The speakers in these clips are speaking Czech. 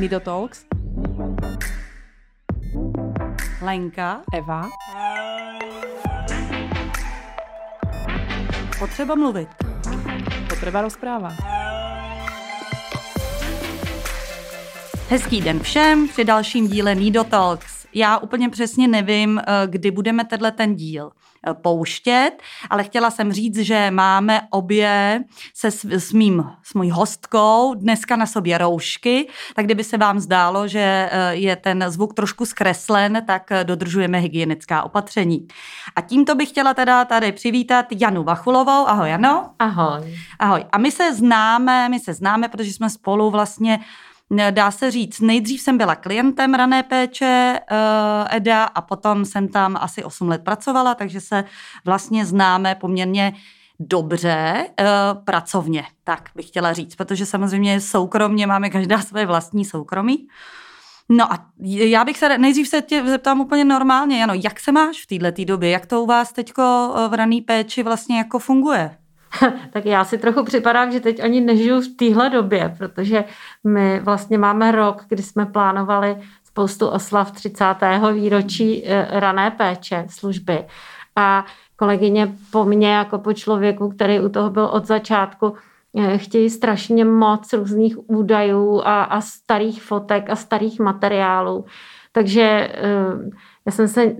Nido Talks. Lenka. Eva. Potřeba mluvit. Potreba rozpráva. Hezký den všem při dalším díle Nido Talks. Já úplně přesně nevím, eh, kdy budeme tenhle ten díl eh, pouštět, ale chtěla jsem říct, že máme obě se s, s, mým, s mojí hostkou dneska na sobě roušky, tak kdyby se vám zdálo, že eh, je ten zvuk trošku zkreslen, tak dodržujeme hygienická opatření. A tímto bych chtěla teda tady přivítat Janu Vachulovou. Ahoj, Jano. Ahoj. Ahoj. A my se známe, my se známe, protože jsme spolu vlastně dá se říct, nejdřív jsem byla klientem rané péče uh, EDA a potom jsem tam asi 8 let pracovala, takže se vlastně známe poměrně dobře uh, pracovně, tak bych chtěla říct, protože samozřejmě soukromně máme každá své vlastní soukromí. No a já bych se nejdřív se tě zeptám úplně normálně, Jano, jak se máš v této době? Jak to u vás teďko v rané péči vlastně jako funguje? tak já si trochu připadám, že teď ani nežiju v téhle době, protože my vlastně máme rok, kdy jsme plánovali spoustu oslav 30. výročí eh, rané péče služby. A kolegyně po mně, jako po člověku, který u toho byl od začátku, eh, chtějí strašně moc různých údajů a, a starých fotek a starých materiálů. Takže eh, já jsem se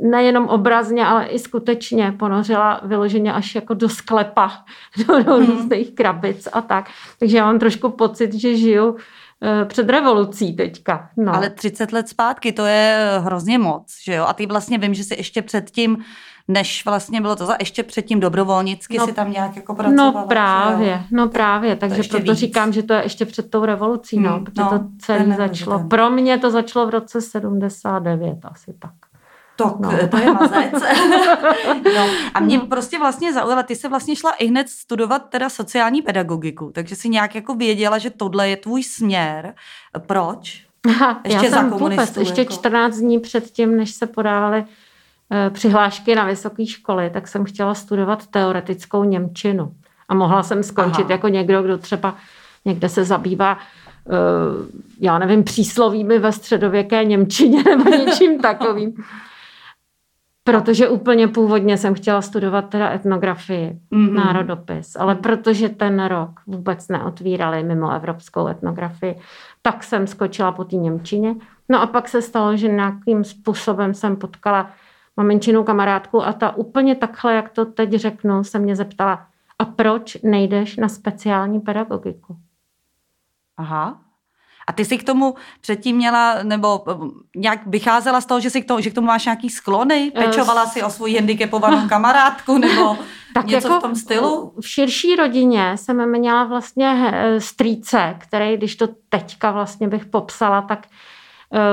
nejenom obrazně, ale i skutečně ponořila vyloženě až jako do sklepa, do, do hmm. různých krabic a tak. Takže já mám trošku pocit, že žiju eh, před revolucí teďka. No. Ale 30 let zpátky, to je eh, hrozně moc, že jo? A ty vlastně vím, že si ještě předtím než vlastně bylo to za ještě předtím dobrovolnicky no, si tam nějak jako pracovala. No právě, no právě, takže proto víc. říkám, že to je ještě před tou revolucí, no, hmm, protože no, to celé začalo. Pro mě to začalo v roce 79 asi tak. To, no. to je mazec. no. A mě no. prostě vlastně zaujala, ty se vlastně šla i hned studovat teda sociální pedagogiku, takže si nějak jako věděla, že tohle je tvůj směr. Proč? Aha, ještě já jsem vůbec, ještě jako. 14 dní před tím, než se podávaly e, přihlášky na vysoké školy, tak jsem chtěla studovat teoretickou Němčinu. A mohla jsem skončit Aha. jako někdo, kdo třeba někde se zabývá e, já nevím, příslovími ve středověké Němčině nebo něčím takovým. Protože úplně původně jsem chtěla studovat teda etnografii, mm-hmm. národopis, ale protože ten rok vůbec neotvírali mimo evropskou etnografii, tak jsem skočila po té Němčině. No a pak se stalo, že nějakým způsobem jsem potkala maminčinou kamarádku a ta úplně takhle, jak to teď řeknu, se mě zeptala, a proč nejdeš na speciální pedagogiku? Aha. A ty jsi k tomu předtím měla, nebo eh, nějak vycházela z toho, že, si k tomu, že k tomu máš nějaký sklony? Eh, Pečovala si o svou handicapovanou kamarádku nebo tak něco jako v tom stylu? V širší rodině jsem měla vlastně eh, strýce, který, když to teďka vlastně bych popsala, tak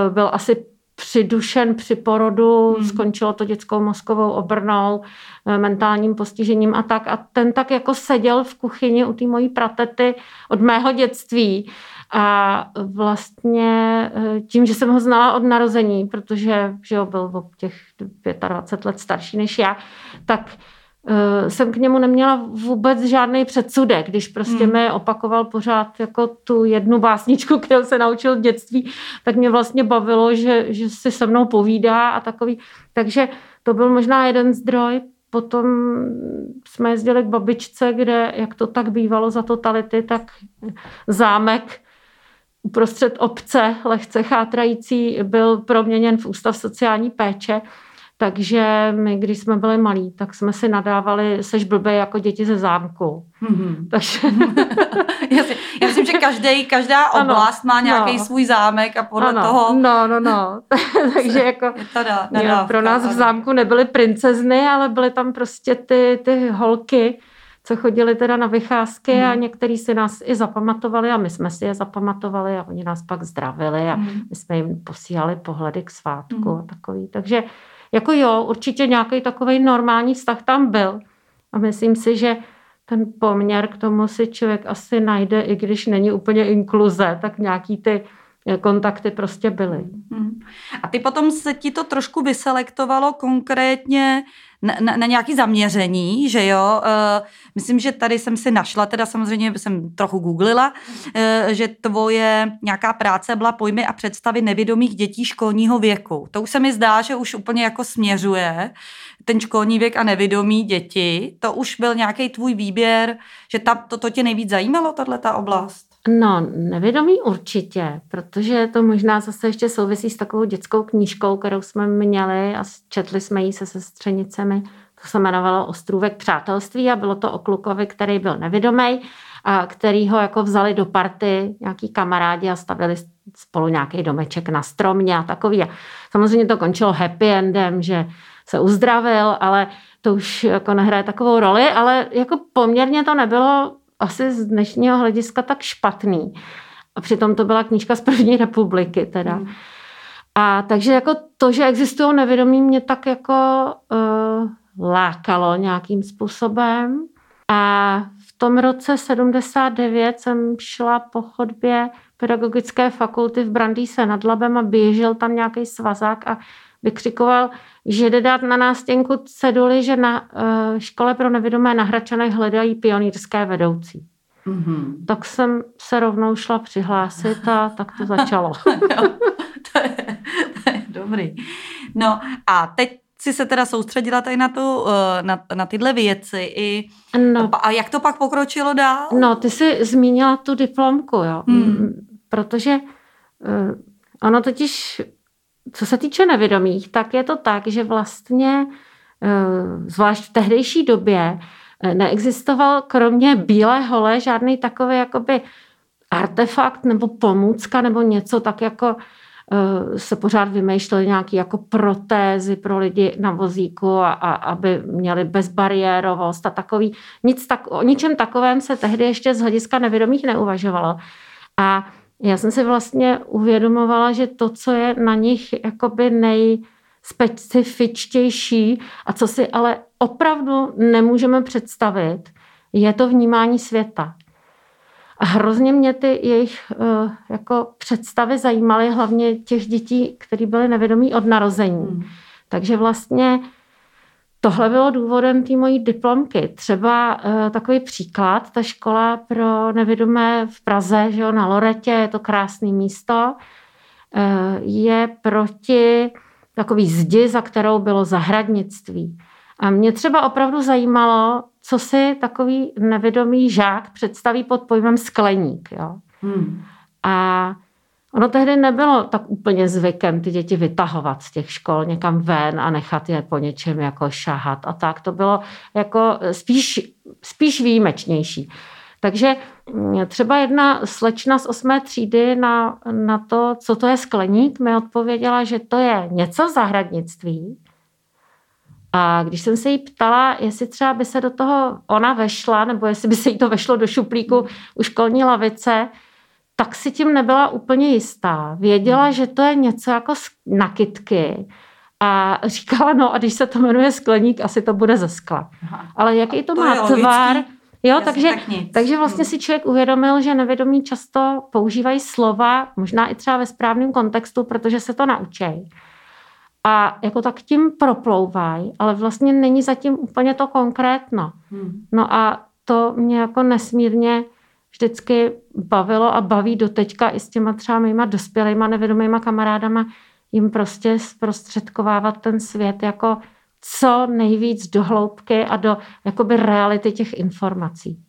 byl asi přidušen při porodu, hmm. skončilo to dětskou mozkovou obrnou, mentálním postižením a tak. A ten tak jako seděl v kuchyni u té mojí pratety od mého dětství a vlastně eh, tím, že jsem ho znala od narození, protože že jo, byl o těch 25 let starší než já, tak uh, jsem k němu neměla vůbec žádný předsudek, když prostě hmm. mi opakoval pořád jako tu jednu básničku, kterou se naučil v dětství, tak mě vlastně bavilo, že, že si se mnou povídá a takový. Takže to byl možná jeden zdroj. Potom jsme jezdili k babičce, kde, jak to tak bývalo za totality, tak zámek uprostřed obce lehce chátrající byl proměněn v ústav sociální péče. Takže my, když jsme byli malí, tak jsme si nadávali, seš blbej jako děti ze zámku. Mm-hmm. Takže... já, si, já myslím, že každý, každá oblast ano, má nějaký no. svůj zámek a podle ano, toho... No, no, no. Takže jako tada, nadávka, pro nás v zámku nebyly princezny, ale byly tam prostě ty, ty holky, co chodili teda na vycházky mm. a mhm. někteří si nás i zapamatovali a my jsme si je zapamatovali a oni nás pak zdravili a mm. my jsme jim posílali pohledy k svátku mm. a takový. Takže jako jo, určitě nějaký takový normální vztah tam byl a myslím si, že ten poměr k tomu si člověk asi najde, i když není úplně inkluze, tak nějaký ty kontakty prostě byly. Hmm. A ty potom se ti to trošku vyselektovalo konkrétně na, na, nějaké zaměření, že jo? Uh, myslím, že tady jsem si našla, teda samozřejmě jsem trochu googlila, uh, že tvoje nějaká práce byla pojmy a představy nevědomých dětí školního věku. To už se mi zdá, že už úplně jako směřuje ten školní věk a nevědomí děti. To už byl nějaký tvůj výběr, že ta, to, to tě nejvíc zajímalo, tato oblast? No, nevědomí určitě, protože to možná zase ještě souvisí s takovou dětskou knížkou, kterou jsme měli a četli jsme ji se sestřenicemi. To se jmenovalo Ostrůvek přátelství a bylo to o klukovi, který byl nevědomý a který ho jako vzali do party nějaký kamarádi a stavili spolu nějaký domeček na stromě a takový. A samozřejmě to končilo happy endem, že se uzdravil, ale to už jako nehraje takovou roli, ale jako poměrně to nebylo asi z dnešního hlediska tak špatný. A přitom to byla knížka z první republiky teda. Hmm. A takže jako to, že existují nevědomí, mě tak jako uh, lákalo nějakým způsobem. A v tom roce 79 jsem šla po chodbě pedagogické fakulty v Brandýse nad Labem a běžel tam nějaký svazák a vykřikoval, že jde dát na nástěnku ceduly, že na uh, škole pro nevědomé na Hračanech hledají pionýrské vedoucí. Mm-hmm. Tak jsem se rovnou šla přihlásit a tak to začalo. no, to, je, to je dobrý. No a teď si se teda soustředila tady na, tu, eh, na, na tyhle věci. I, no. A jak to pak pokročilo dál? No, ty jsi zmínila tu diplomku, jo. Hmm. Protože uh, ono totiž co se týče nevědomých, tak je to tak, že vlastně eh, zvlášť v tehdejší době eh, neexistoval kromě bílé hole žádný takový jakoby artefakt nebo pomůcka nebo něco tak jako eh, se pořád vymýšleli nějaké jako protézy pro lidi na vozíku, a, a, aby měli bezbariérovost a takový. Nic tak, o ničem takovém se tehdy ještě z hlediska nevědomých neuvažovalo. A já jsem si vlastně uvědomovala, že to, co je na nich jakoby nejspecifičtější a co si ale opravdu nemůžeme představit, je to vnímání světa. A hrozně mě ty jejich uh, jako představy zajímaly, hlavně těch dětí, které byly nevědomí od narození. Hmm. Takže vlastně Tohle bylo důvodem té mojí diplomky. Třeba uh, takový příklad, ta škola pro nevědomé v Praze, že jo, na Loretě, je to krásné místo, uh, je proti takový zdi, za kterou bylo zahradnictví. A mě třeba opravdu zajímalo, co si takový nevědomý žák představí pod pojmem skleník. Jo? Hmm. A Ono tehdy nebylo tak úplně zvykem ty děti vytahovat z těch škol někam ven a nechat je po něčem jako šahat a tak. To bylo jako spíš, spíš výjimečnější. Takže mm, třeba jedna slečna z osmé třídy na, na to, co to je skleník, mi odpověděla, že to je něco v zahradnictví. A když jsem se jí ptala, jestli třeba by se do toho ona vešla, nebo jestli by se jí to vešlo do šuplíku u školní lavice, tak si tím nebyla úplně jistá. Věděla, hmm. že to je něco jako nakitky a říkala, no a když se to jmenuje skleník, asi to bude ze skla. Aha. Ale jaký to, to má tvar, Jo, Jasně, takže, tak takže vlastně hmm. si člověk uvědomil, že nevědomí často používají slova, možná i třeba ve správném kontextu, protože se to naučí. A jako tak tím proplouvají, ale vlastně není zatím úplně to konkrétno. Hmm. No a to mě jako nesmírně vždycky bavilo a baví doteďka i s těma třeba mýma dospělýma nevědomýma kamarádama, jim prostě zprostředkovávat ten svět jako co nejvíc do hloubky a do jakoby reality těch informací.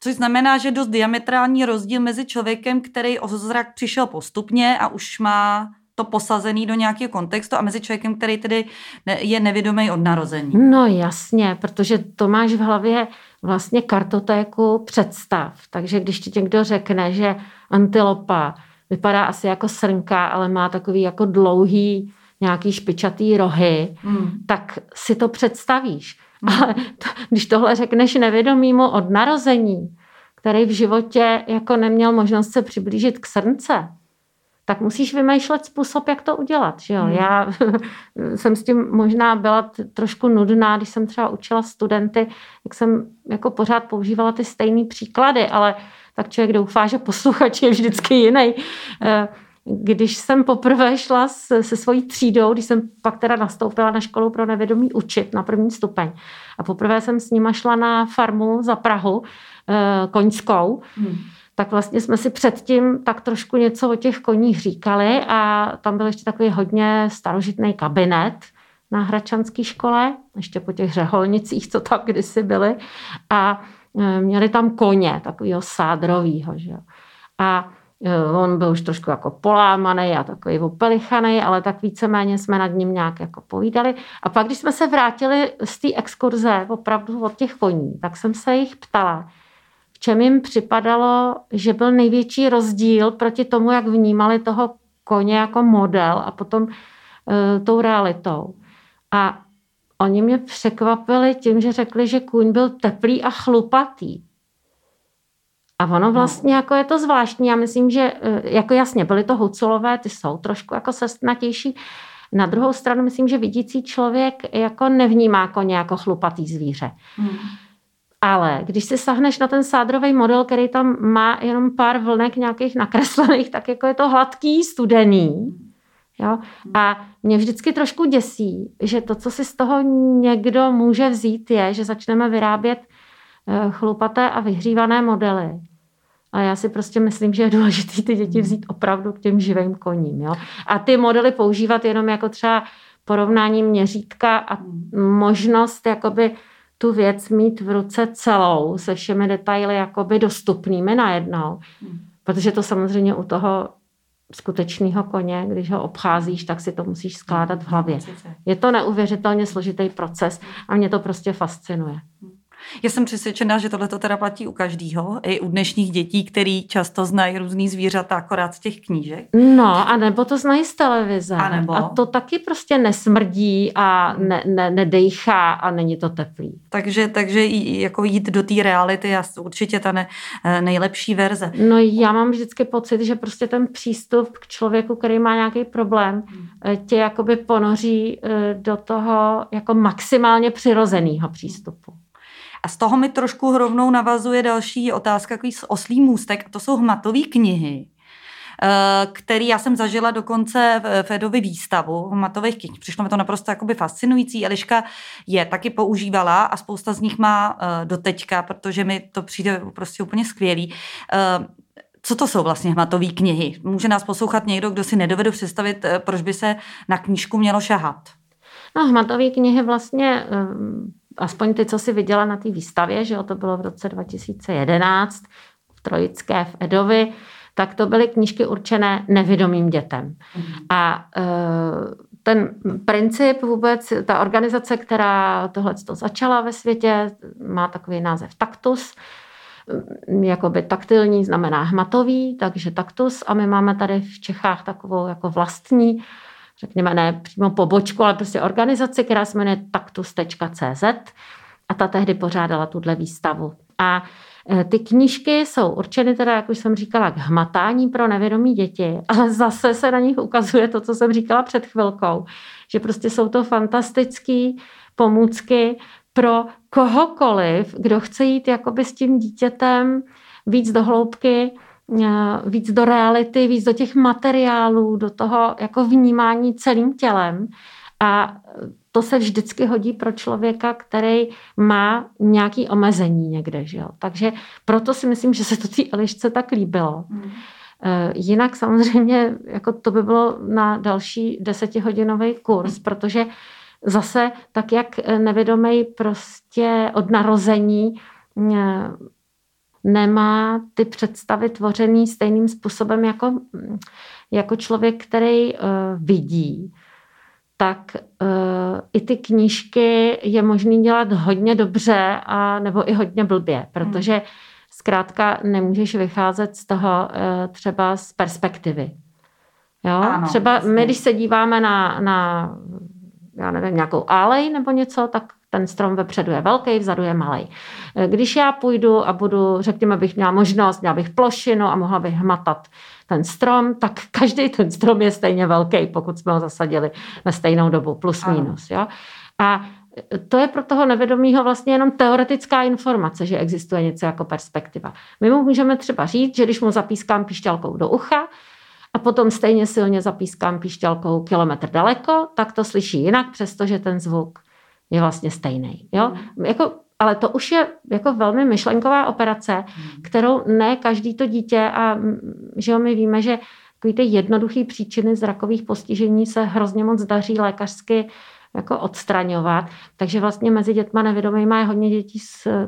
Což znamená, že dost diametrální rozdíl mezi člověkem, který o zrak přišel postupně a už má to posazený do nějakého kontextu a mezi člověkem, který tedy je nevědomý od narození. No jasně, protože to máš v hlavě vlastně kartotéku představ. Takže když ti někdo řekne, že antilopa vypadá asi jako srnka, ale má takový jako dlouhý nějaký špičatý rohy, hmm. tak si to představíš. Hmm. Ale to, když tohle řekneš nevědomímu od narození, který v životě jako neměl možnost se přiblížit k srnce, tak musíš vymýšlet způsob, jak to udělat. Že jo? Hmm. Já jsem s tím možná byla trošku nudná, když jsem třeba učila studenty, jak jsem jako pořád používala ty stejné příklady, ale tak člověk doufá, že posluchač je vždycky jiný. Eh, když jsem poprvé šla se, se svojí třídou, když jsem pak teda nastoupila na školu pro nevědomí učit na první stupeň. A poprvé jsem s nima šla na farmu za Prahu, eh, koňskou, hmm. Tak vlastně jsme si předtím tak trošku něco o těch koních říkali a tam byl ještě takový hodně starožitný kabinet na Hračanské škole, ještě po těch řeholnicích, co tam kdysi byly. A eh, měli tam koně, takového sádrovýho. Že? A Eh, on byl už trošku jako polámaný a takový opelichaný, ale tak víceméně jsme nad ním nějak jako povídali. A pak, když jsme se vrátili z té exkurze opravdu od těch koní, tak jsem se jich ptala, čem jim připadalo, že byl největší rozdíl proti tomu, jak vnímali toho koně jako model a potom uh, tou realitou. A oni mě překvapili tím, že řekli, že kůň byl teplý a chlupatý. A ono vlastně jako je to zvláštní. Já myslím, že e, jako jasně, byly to huculové, ty jsou trošku jako sestnatější. Na druhou stranu myslím, že vidící člověk jako nevnímá koně jako chlupatý zvíře. Hmm. Ale když si sahneš na ten sádrový model, který tam má jenom pár vlnek nějakých nakreslených, tak jako je to hladký, studený. Jo? A mě vždycky trošku děsí, že to, co si z toho někdo může vzít, je, že začneme vyrábět Eh, chlupaté a vyhřívané modely. A já si prostě myslím, že je důležité ty děti vzít opravdu k těm živým koním. Jo? A ty modely používat jenom jako třeba porovnání měřítka a možnost jakoby tu věc mít v ruce celou se všemi detaily jakoby dostupnými najednou. Protože to samozřejmě u toho skutečného koně, když ho obcházíš, tak si to musíš skládat v hlavě. Je to neuvěřitelně složitý proces a mě to prostě fascinuje. Já jsem přesvědčená, že tohle teda platí u každého, i u dnešních dětí, který často znají různý zvířata akorát z těch knížek. No, a nebo to znají z televize. A, nebo? a to taky prostě nesmrdí a ne, ne, nedejchá a není to teplý. Takže, takže jako jít do té reality je určitě ta ne, eh, nejlepší verze. No já mám vždycky pocit, že prostě ten přístup k člověku, který má nějaký problém, hmm. tě jakoby ponoří eh, do toho jako maximálně přirozeného přístupu. A z toho mi trošku rovnou navazuje další otázka, takový oslý můstek, a to jsou hmatové knihy eh, který já jsem zažila dokonce v Fedovi výstavu hmatových knih. Přišlo mi to naprosto jakoby fascinující. Eliška je taky používala a spousta z nich má eh, doteďka, protože mi to přijde prostě úplně skvělý. Eh, co to jsou vlastně hmatové knihy? Může nás poslouchat někdo, kdo si nedovedu představit, proč by se na knížku mělo šahat? No, hmatové knihy vlastně aspoň ty, co si viděla na té výstavě, že jo, to bylo v roce 2011 v Trojické v Edovi, tak to byly knížky určené nevědomým dětem. Mhm. A e, ten princip vůbec, ta organizace, která tohle začala ve světě, má takový název Taktus, jakoby taktilní znamená hmatový, takže taktus a my máme tady v Čechách takovou jako vlastní řekněme ne přímo pobočku, ale prostě organizaci, která se jmenuje taktus.cz a ta tehdy pořádala tuhle výstavu. A e, ty knížky jsou určeny teda, jak už jsem říkala, k hmatání pro nevědomí děti, ale zase se na nich ukazuje to, co jsem říkala před chvilkou, že prostě jsou to fantastické pomůcky pro kohokoliv, kdo chce jít jakoby s tím dítětem víc do hloubky, víc do reality, víc do těch materiálů, do toho jako vnímání celým tělem. A to se vždycky hodí pro člověka, který má nějaký omezení někde. Že jo? Takže proto si myslím, že se to té Elišce tak líbilo. Hmm. Jinak samozřejmě jako to by bylo na další desetihodinový kurz, protože zase tak, jak nevědomý prostě od narození eh, nemá ty představy tvořený stejným způsobem jako, jako člověk, který uh, vidí, tak uh, i ty knížky je možný dělat hodně dobře a nebo i hodně blbě, protože zkrátka nemůžeš vycházet z toho uh, třeba z perspektivy. Jo? Ano, třeba jasně. my, když se díváme na, na já nevím, nějakou alej nebo něco, tak ten strom vepředu je velký, vzadu je malý. Když já půjdu a budu, řekněme, bych měla možnost, měla bych plošinu a mohla bych hmatat ten strom, tak každý ten strom je stejně velký, pokud jsme ho zasadili na stejnou dobu, plus minus. Jo? A to je pro toho nevědomího vlastně jenom teoretická informace, že existuje něco jako perspektiva. My mu můžeme třeba říct, že když mu zapískám pišťalkou do ucha, a potom stejně silně zapískám píšťalkou kilometr daleko, tak to slyší jinak, přestože ten zvuk je vlastně stejný. Jo? Mm. Jako, ale to už je jako velmi myšlenková operace, mm. kterou ne každý to dítě a že jo, my víme, že ty jednoduché příčiny zrakových postižení se hrozně moc daří lékařsky jako odstraňovat. Takže vlastně mezi dětma nevědomými je hodně dětí,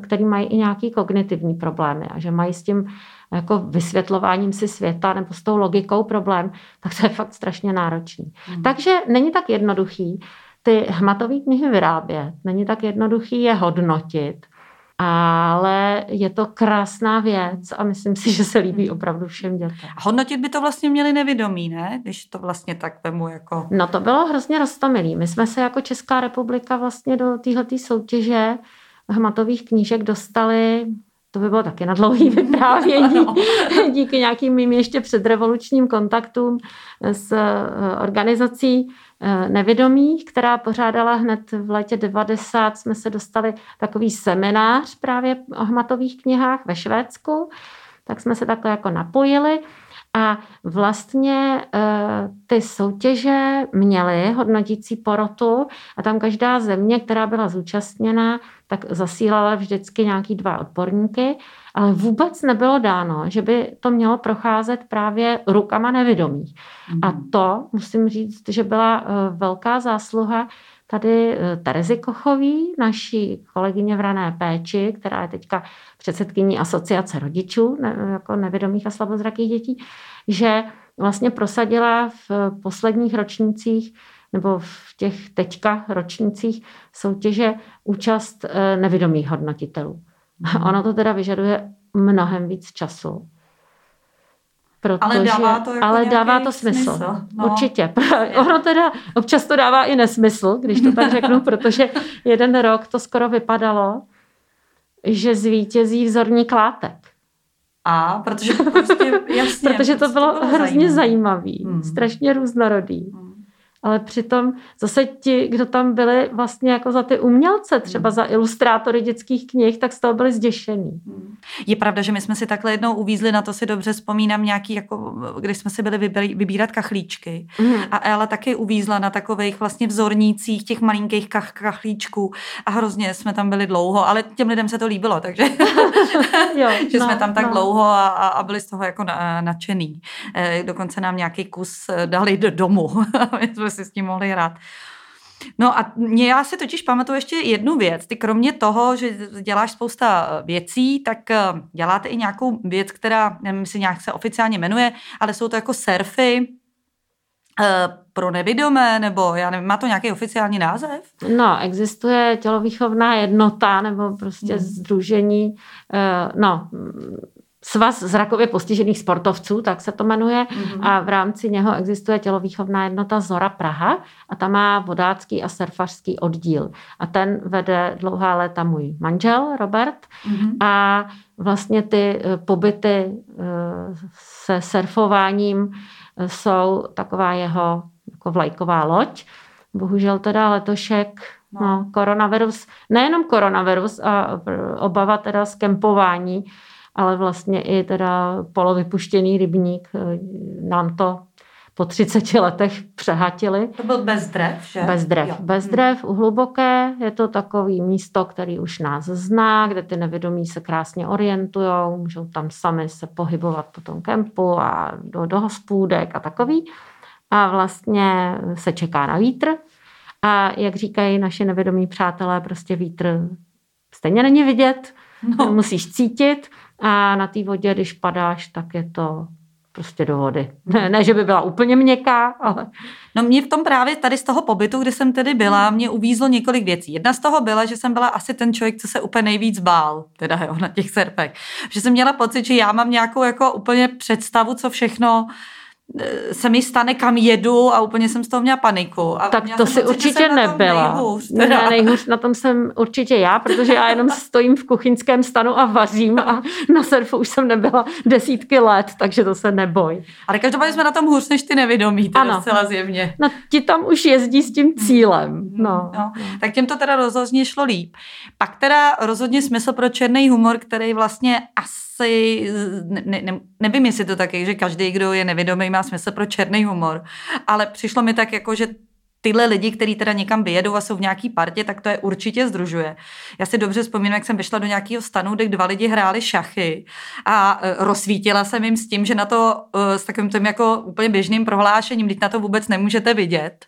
který mají i nějaký kognitivní problémy a že mají s tím jako vysvětlováním si světa nebo s tou logikou problém, tak to je fakt strašně náročný. Hmm. Takže není tak jednoduchý ty hmatové knihy vyrábět, není tak jednoduchý je hodnotit, ale je to krásná věc a myslím si, že se líbí opravdu všem dětem. A hodnotit by to vlastně měli nevědomí, ne? Když to vlastně tak vemu jako... No to bylo hrozně roztomilý. My jsme se jako Česká republika vlastně do téhleté soutěže hmatových knížek dostali to by bylo taky na dlouhý vyprávění, díky nějakým mým ještě předrevolučním kontaktům s eh, organizací eh, nevědomých, která pořádala hned v letě 90, jsme se dostali takový seminář právě o hmatových knihách ve Švédsku, tak jsme se takhle jako napojili a vlastně eh, ty soutěže měly hodnotící porotu a tam každá země, která byla zúčastněna, tak zasílala vždycky nějaký dva odborníky, ale vůbec nebylo dáno, že by to mělo procházet právě rukama nevědomých. A to musím říct, že byla eh, velká zásluha tady eh, Terezy Kochový, naší kolegyně v rané péči, která je teďka předsedkyní asociace rodičů ne, jako nevědomých a slabozrakých dětí, že vlastně prosadila v posledních ročnících nebo v těch teďka ročnících soutěže účast eh, nevědomých hodnotitelů. Hmm. Ono to teda vyžaduje mnohem víc času. Protože, ale dává to, jako ale dává to smysl. smysl. No. Určitě. Ono teda občas to dává i nesmysl, když to tak řeknu, protože jeden rok to skoro vypadalo, že zvítězí vzorník látek. A protože prostě, jasně, protože to bylo, to bylo hrozně zajímavý, hmm. strašně různorodý. Hmm ale přitom zase ti, kdo tam byli vlastně jako za ty umělce, třeba za ilustrátory dětských knih, tak z toho byli zděšený. Je pravda, že my jsme si takhle jednou uvízli, na to si dobře vzpomínám nějaký, jako, když jsme si byli vybírat kachlíčky. Mm. A Ela taky uvízla na takových vlastně vzornících těch malinkých kach, kachlíčků a hrozně jsme tam byli dlouho, ale těm lidem se to líbilo, takže jo, že no, jsme tam tak no. dlouho a, a byli z toho jako nadšený. E, dokonce nám nějaký kus eh, dali do domu. my jsme si s tím mohli hrát. No a já si totiž pamatuju ještě jednu věc. Ty kromě toho, že děláš spousta eh, věcí, tak eh, děláte i nějakou věc, která, nevím, jestli nějak se oficiálně jmenuje, ale jsou to jako surfy eh, pro nevidomé, nebo já nevím, má to nějaký oficiální název? No, existuje tělovýchovná jednota, nebo prostě hmm. združení, no, Svaz zrakově postižených sportovců, tak se to jmenuje, mm-hmm. a v rámci něho existuje tělovýchovná jednota Zora Praha a ta má vodácký a surfařský oddíl. A ten vede dlouhá léta můj manžel Robert mm-hmm. a vlastně ty eh, pobyty eh, se surfováním eh, jsou taková jeho jako vlajková loď. Bohužel teda letošek no. No, koronavirus, nejenom koronavirus a obava teda z kempování, ale vlastně i teda polovypuštěný rybník eh, nám to po 30 letech přehatili. To byl bez drev, že? Bez drev. Jo. Bez drev, hluboké. Je to takový místo, který už nás zná, kde ty nevědomí se krásně orientují, můžou tam sami se pohybovat po tom kempu a do, do hospůdek a takový. A vlastně se čeká na vítr. A jak říkají naše nevědomí přátelé, prostě vítr stejně není vidět, no. musíš cítit a na té vodě, když padáš, tak je to prostě do vody. Ne, ne, že by byla úplně měkká, ale... No mě v tom právě tady z toho pobytu, kde jsem tedy byla, mě uvízlo několik věcí. Jedna z toho byla, že jsem byla asi ten člověk, co se úplně nejvíc bál, teda jo, na těch serpech. Že jsem měla pocit, že já mám nějakou jako úplně představu, co všechno se mi stane, kam jedu a úplně jsem z toho měla paniku. A tak měla to si určitě nebyla. Nejhůř, ne, nejhůř na tom jsem určitě já, protože já jenom stojím v kuchyňském stanu a vařím a na surfu už jsem nebyla desítky let, takže to se neboj. Ale každopádně jsme na tom hůř než ty nevědomí, teda ano. zcela zjevně. No, ti tam už jezdí s tím cílem. No. no. Tak těm to teda rozhodně šlo líp. Pak teda rozhodně smysl pro černý humor, který vlastně asi asi, ne, ne, nevím, jestli to tak je, že každý, kdo je nevědomý, má smysl pro černý humor, ale přišlo mi tak jako, že tyhle lidi, kteří teda někam vyjedou a jsou v nějaký partě, tak to je určitě združuje. Já si dobře vzpomínám, jak jsem vyšla do nějakého stanu, kde dva lidi hráli šachy a e, rozsvítila jsem jim s tím, že na to e, s takovým tím jako úplně běžným prohlášením, teď na to vůbec nemůžete vidět.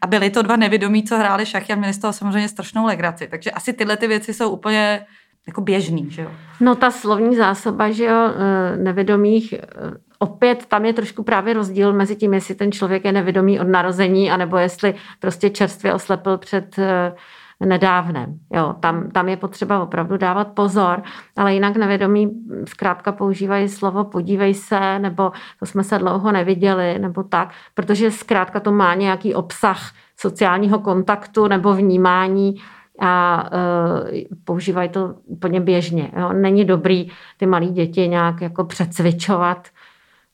A byli to dva nevědomí, co hráli šachy a měli z toho samozřejmě strašnou legraci. Takže asi tyhle ty věci jsou úplně jako běžný, že jo? No ta slovní zásoba, že jo, e, nevědomých opět tam je trošku právě rozdíl mezi tím, jestli ten člověk je nevědomý od narození, anebo jestli prostě čerstvě oslepil před eh, nedávnem. Jo, tam, tam je potřeba opravdu dávat pozor, ale jinak nevědomí zkrátka používají slovo podívej se, nebo to jsme se dlouho neviděli, nebo tak, protože zkrátka to má nějaký obsah sociálního kontaktu nebo vnímání a e, používají to úplně běžně. Jo. Není dobrý ty malí děti nějak jako přecvičovat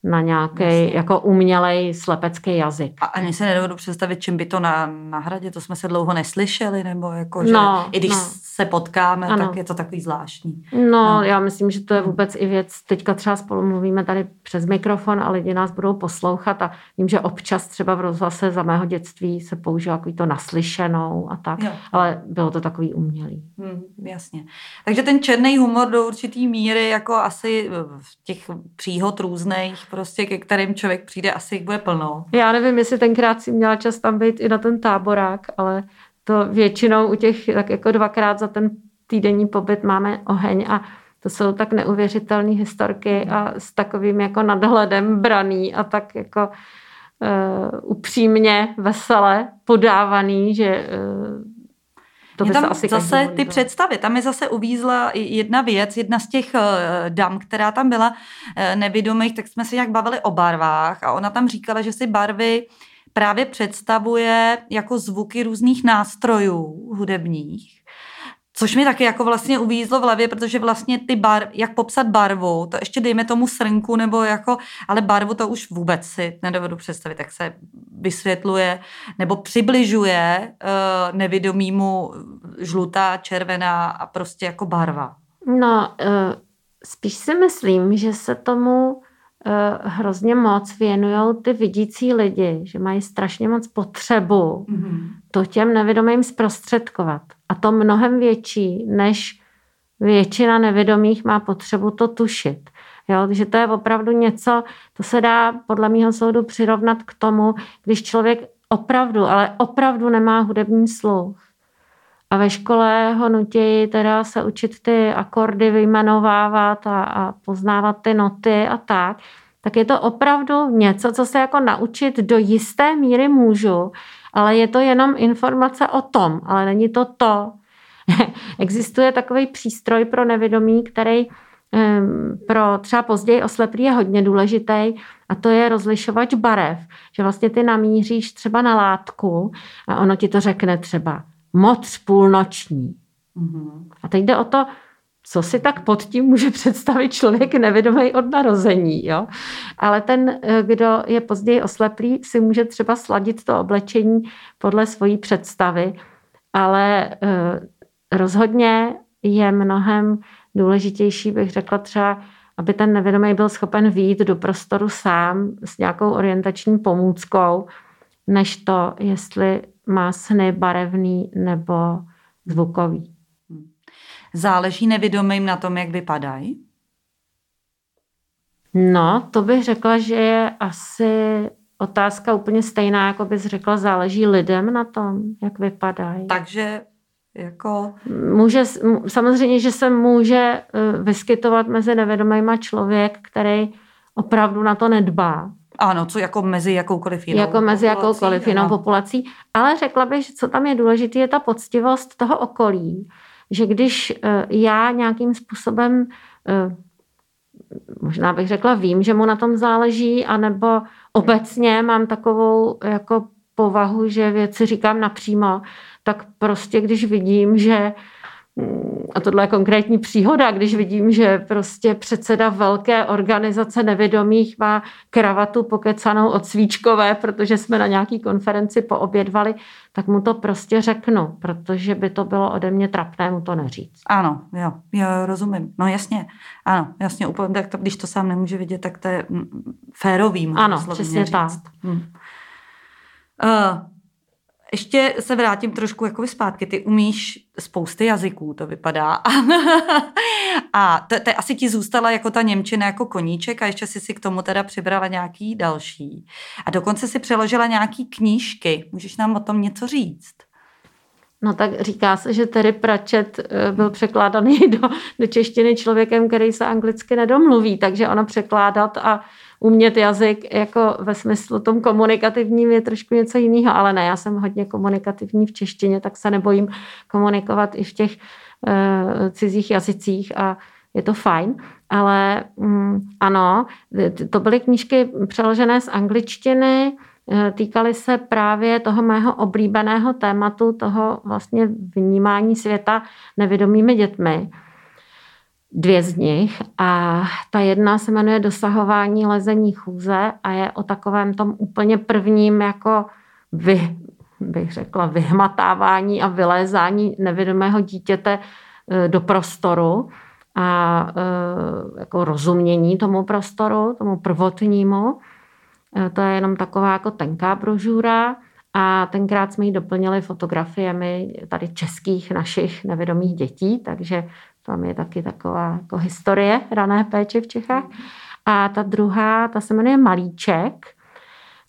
na nějaký jako umělej slepecký jazyk. A ani se nedovedu představit, čím by to na, na hradě, to jsme se dlouho neslyšeli, nebo jako, že no, i když no. se potkáme, ano. tak je to takový zvláštní. No, no, já myslím, že to je vůbec i věc, teďka třeba spolu mluvíme tady přes mikrofon a lidi nás budou poslouchat a vím, že občas třeba v rozhlase za mého dětství se používá takový to naslyšenou a tak, jo. ale bylo to takový umělý. Hmm, jasně. Takže ten černý humor do určitý míry jako asi v těch příhod různých prostě, ke kterým člověk přijde, asi jich bude plno. Já nevím, jestli tenkrát si měla čas tam být i na ten táborák, ale to většinou u těch, tak jako dvakrát za ten týdenní pobyt máme oheň a to jsou tak neuvěřitelné historky a s takovým jako nadhledem braný a tak jako uh, upřímně, vesele podávaný, že uh, to by tam se asi zase ty představy, tam je zase uvízla jedna věc, jedna z těch uh, dam, která tam byla uh, nevědomých, tak jsme si jak bavili o barvách a ona tam říkala, že si barvy právě představuje jako zvuky různých nástrojů hudebních Což mi taky jako vlastně uvízlo v hlavě, protože vlastně ty bar, jak popsat barvu, to ještě dejme tomu srnku nebo jako, ale barvu to už vůbec si nedovedu představit, jak se vysvětluje nebo přibližuje uh, nevědomímu žlutá, červená a prostě jako barva. No, uh, spíš si myslím, že se tomu Eh, hrozně moc věnují ty vidící lidi, že mají strašně moc potřebu mm-hmm. to těm nevědomým zprostředkovat. A to mnohem větší, než většina nevědomých má potřebu to tušit. Jo, takže to je opravdu něco, to se dá podle mého soudu přirovnat k tomu, když člověk opravdu, ale opravdu nemá hudební sluch. A ve škole ho nutí teda se učit ty akordy vyjmenovávat a, a poznávat ty noty a tak, tak je to opravdu něco, co se jako naučit do jisté míry můžu, ale je to jenom informace o tom, ale není to to. Existuje takový přístroj pro nevědomí, který pro třeba později osleplý je hodně důležitý a to je rozlišovač barev, že vlastně ty namíříš třeba na látku a ono ti to řekne třeba moc půlnoční. Mm-hmm. A teď jde o to, co si tak pod tím může představit člověk nevědomý od narození. Jo? Ale ten, eh, kdo je později osleplý, si může třeba sladit to oblečení podle svojí představy, ale eh, rozhodně je mnohem důležitější, bych řekla třeba, aby ten nevědomý byl schopen výjít do prostoru sám s nějakou orientační pomůckou, než to, jestli má sny barevný nebo zvukový. Záleží nevědomým na tom, jak vypadají? No, to bych řekla, že je asi otázka úplně stejná, jako bys řekla, záleží lidem na tom, jak vypadají. Takže jako... Může, samozřejmě, že se může eh, vyskytovat mezi nevědomýma člověk, který opravdu na to nedbá. Ano, co jako mezi jakoukoliv jinou Jako mezi populací, jakoukoliv jinou populací. Ale řekla bych, že co tam je důležité, je ta poctivost toho okolí. Že když eh, já nějakým způsobem, eh, možná bych řekla, vím, že mu na tom záleží, anebo obecně mám takovou jako povahu, že věci říkám napřímo, tak prostě když vidím, že a tohle je konkrétní příhoda, když vidím, že prostě předseda velké organizace nevědomých má kravatu pokecanou od svíčkové, protože jsme na nějaký konferenci poobědvali, tak mu to prostě řeknu, protože by to bylo ode mě trapné mu to neříct. Ano, jo, jo, rozumím. No jasně, ano, jasně, úplně, tak to, když to sám nemůže vidět, tak to je mm, férový. Ano, přesně říct. tak. Hmm. Uh, ještě se vrátím trošku jako zpátky. Ty umíš spousty jazyků, to vypadá. a to, to asi ti zůstala jako ta Němčina jako koníček a ještě si si k tomu teda přibrala nějaký další. A dokonce si přeložila nějaký knížky. Můžeš nám o tom něco říct? No tak říká se, že Terry Pratchett eh, byl překládaný do, do češtiny člověkem, který se anglicky nedomluví, takže ona překládat a umět jazyk jako ve smyslu tom komunikativním je trošku něco jiného, ale ne, já jsem hodně komunikativní v češtině, tak se nebojím komunikovat i v těch uh, cizích jazycích a je to fajn, ale um, ano, to byly knížky přeložené z angličtiny, eh, týkaly se právě toho mého oblíbeného tématu, toho vlastně vnímání světa nevědomými dětmi dvě z nich a ta jedna se jmenuje Dosahování lezení chůze a je o takovém tom úplně prvním jako vy, bych řekla, vyhmatávání a vylézání nevědomého dítěte e, do prostoru a e, jako rozumění tomu prostoru, tomu prvotnímu. E, to je jenom taková jako tenká brožura a tenkrát jsme ji doplnili fotografiemi tady českých našich nevědomých dětí, takže tam je taky taková jako historie rané péče v Čechách. A ta druhá, ta se jmenuje Malíček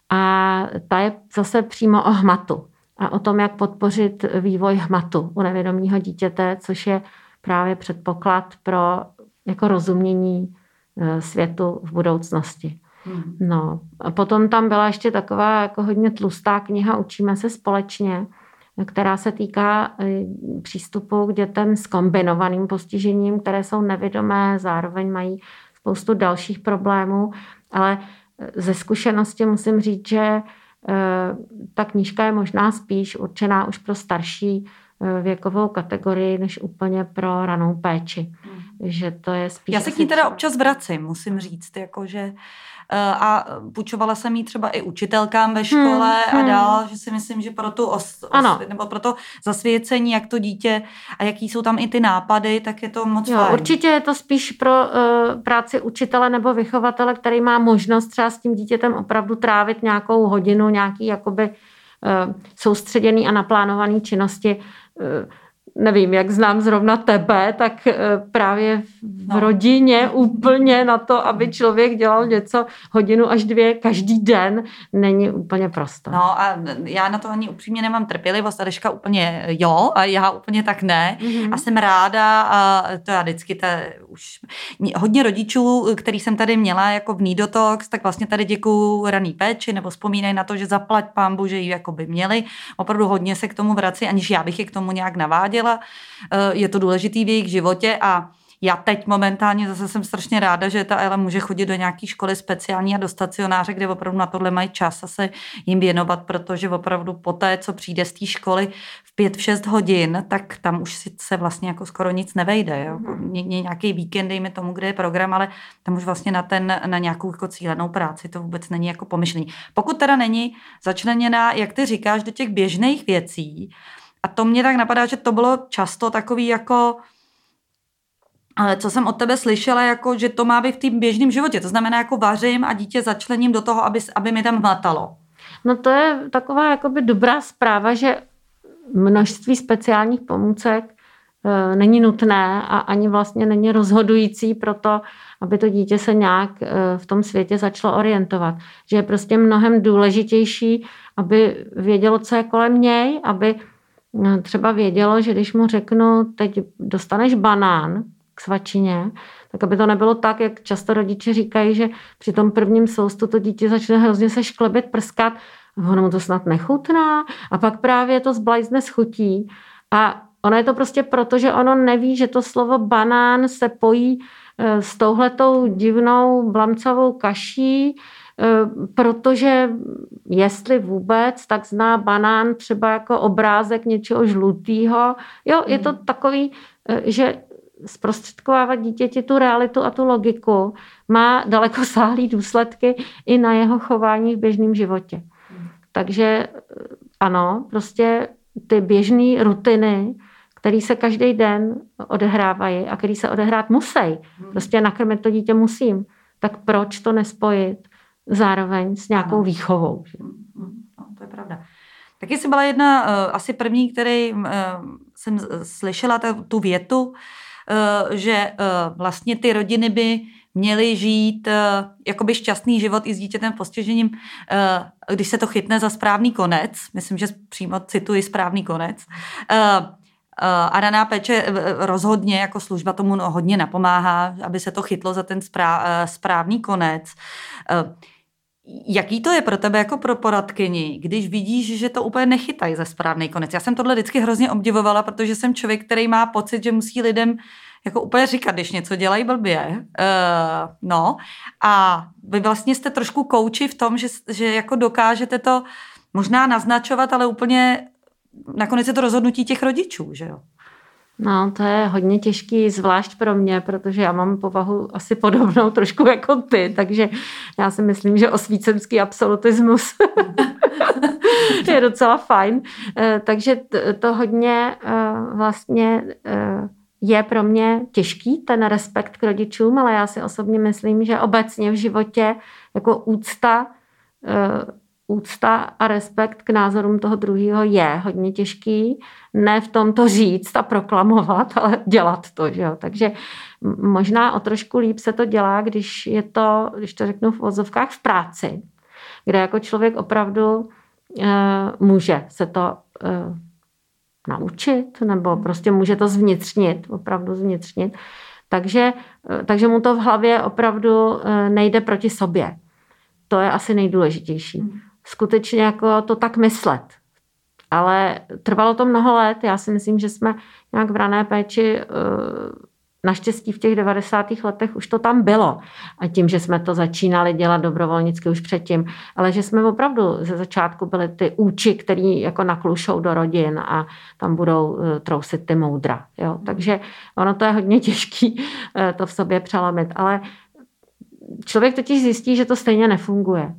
a ta je zase přímo o hmatu a o tom, jak podpořit vývoj hmatu u nevědomého dítěte, což je právě předpoklad pro jako rozumění e, světu v budoucnosti. Hmm. No, a potom tam byla ještě taková jako hodně tlustá kniha Učíme se společně, která se týká e, přístupu k dětem s kombinovaným postižením, které jsou nevědomé, zároveň mají spoustu dalších problémů, ale e, ze zkušenosti musím říct, že e, ta knížka je možná spíš určená už pro starší věkovou kategorii, než úplně pro ranou péči. Hmm. Že to je spíš... Já se k ní teda občas vracím, musím říct, jakože Eh, a půjčovala jsem jí třeba i učitelkám ve škole hmm, a hmm. dál, že si myslím, že pro tu os, os, nebo pro to zasvěcení, jak to dítě a jaký jsou tam i ty nápady, tak je to moc jo, fajn. Určitě je to spíš pro uh, práci učitele nebo vychovatele, který má možnost třeba s tím dítětem opravdu trávit nějakou hodinu, nějaký jakoby uh, soustředěný a naplánovaný činnosti. Uh, nevím, jak znám zrovna tebe, tak eh, právě v no. rodině úplně na to, aby člověk dělal něco hodinu až dvě každý den, není úplně prosto. No a já na to ani upřímně nemám trpělivost, Adeška úplně jo a já úplně tak ne. Mm-hmm. A jsem ráda a to já vždycky ta, už hodně rodičů, který jsem tady měla jako v Nidotox, tak vlastně tady děkuju raný péči nebo vzpomínají na to, že zaplať pán že ji jako by měli. Opravdu hodně se k tomu vrací, aniž já bych je k tomu nějak naváděla zjistila. Eh, je to důležitý v jejich životě a já teď momentálně zase jsem strašně ráda, že ta Ela může chodit do nějaké školy speciální a do stacionáře, kde opravdu na tohle mají čas a se jim věnovat, protože opravdu po té, co přijde z té školy v pět, v šest hodin, tak tam už se vlastně jako skoro nic nevejde. Jo? Mm. Nějaký víkend, dejme tomu, kde je program, ale tam už vlastně na, ten, na nějakou jako cílenou práci to vůbec není jako pomyšlený. Pokud teda není začleněná, jak ty říkáš, do těch běžných věcí, a to mě tak napadá, že to bylo často takový jako, co jsem od tebe slyšela, jako, že to má být v tím běžném životě. To znamená, jako vařím a dítě začlením do toho, aby, aby mi tam hmatalo. No to je taková jakoby dobrá zpráva, že množství speciálních pomůcek e, není nutné a ani vlastně není rozhodující pro to, aby to dítě se nějak e, v tom světě začalo orientovat. Že je prostě mnohem důležitější, aby vědělo, co je kolem něj, aby třeba vědělo, že když mu řeknu, teď dostaneš banán k svačině, tak aby to nebylo tak, jak často rodiče říkají, že při tom prvním soustu to dítě začne hrozně se šklebit, prskat, ono mu to snad nechutná a pak právě to zblajzne s chutí. A ono je to prostě proto, že ono neví, že to slovo banán se pojí eh, s touhletou divnou blamcovou kaší, protože jestli vůbec, tak zná banán třeba jako obrázek něčeho žlutého. Jo, je to hmm. takový eh, že zprostředkovávat dítěti tu realitu a tu logiku má daleko sáhlý důsledky i na jeho chování v běžném životě. Takže eh, ano, prostě ty běžné rutiny, které se každý den odehrávají a které se odehrát musí. Prostě nakrmit to dítě musím. Tak proč to nespojit zároveň s nějakou výchovou? Že? No, to je pravda. Taky jsi byla jedna, uh, asi první, který uh, jsem slyšela tu větu, uh, že vlastně ty rodiny by měly žít jakoby šťastný život i s dítětem postižením, když se to chytne za správný konec. Myslím, že přímo cituji správný konec. A raná péče rozhodně jako služba tomu hodně napomáhá, aby se to chytlo za ten správný konec. Jaký to je pro tebe jako pro poradkyni, když vidíš, že to úplně nechytají za správný konec? Já jsem tohle vždycky hrozně obdivovala, protože jsem člověk, který má pocit, že musí lidem jako úplně říkat, když něco dělají blbě. Uh, no a vy vlastně jste trošku kouči v tom, že, že jako dokážete to možná naznačovat, ale úplně nakonec je to rozhodnutí těch rodičů, že jo? No, to je hodně těžký, zvlášť pro mě, protože já mám povahu asi podobnou trošku jako ty, takže já si myslím, že osvícenský absolutismus je docela fajn. Eh, takže to hodně eh, vlastně eh, je pro mě těžký, ten respekt k rodičům, ale já si osobně myslím, že obecně v životě jako úcta úcta a respekt k názorům toho druhého je hodně těžký. Ne v tom to říct a proklamovat, ale dělat to. Že jo? Takže možná o trošku líp se to dělá, když je to, když to řeknu v vozovkách, v práci, kde jako člověk opravdu e, může se to e, naučit, nebo prostě může to zvnitřnit, opravdu zvnitřnit. Takže, e, takže mu to v hlavě opravdu nejde proti sobě. To je asi nejdůležitější. Skutečně jako to tak myslet. Ale trvalo to mnoho let. Já si myslím, že jsme nějak v rané péči eh, Naštěstí v těch 90. letech už to tam bylo. A tím, že jsme to začínali dělat dobrovolnicky už předtím, ale že jsme opravdu ze začátku byli ty úči, který jako naklušou do rodin a tam budou eh, trousit ty moudra. Jo? Takže ono to je hodně těžký eh, to v sobě přelomit. Ale člověk totiž zjistí, že to stejně nefunguje.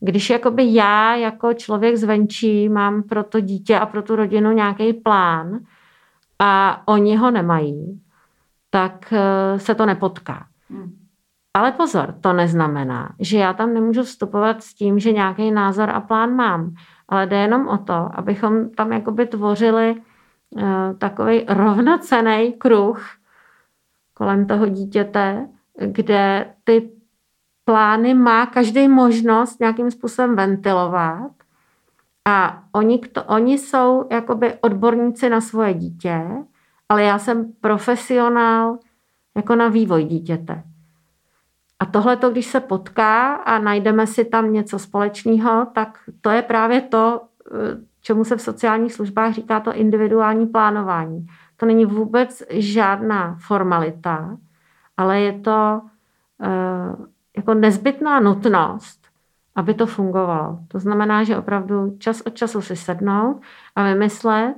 Když jakoby já jako člověk zvenčí mám pro to dítě a pro tu rodinu nějaký plán a oni ho nemají, tak eh, se to nepotká. Hmm. Ale pozor, to neznamená, že já tam nemůžu vstupovat s tím, že nějaký názor a plán mám. Ale jde jenom o to, abychom tam jakoby tvořili uh, takový rovnocený kruh kolem toho dítěte, kde ty plány má každý možnost nějakým způsobem ventilovat a oni, to, oni jsou jakoby odborníci na svoje dítě, ale já jsem profesionál jako na vývoj dítěte. A tohle, když se potká a najdeme si tam něco společného, tak to je právě to, čemu se v sociálních službách říká to individuální plánování. To není vůbec žádná formalita, ale je to uh, jako nezbytná nutnost, aby to fungovalo. To znamená, že opravdu čas od času si sednout a vymyslet,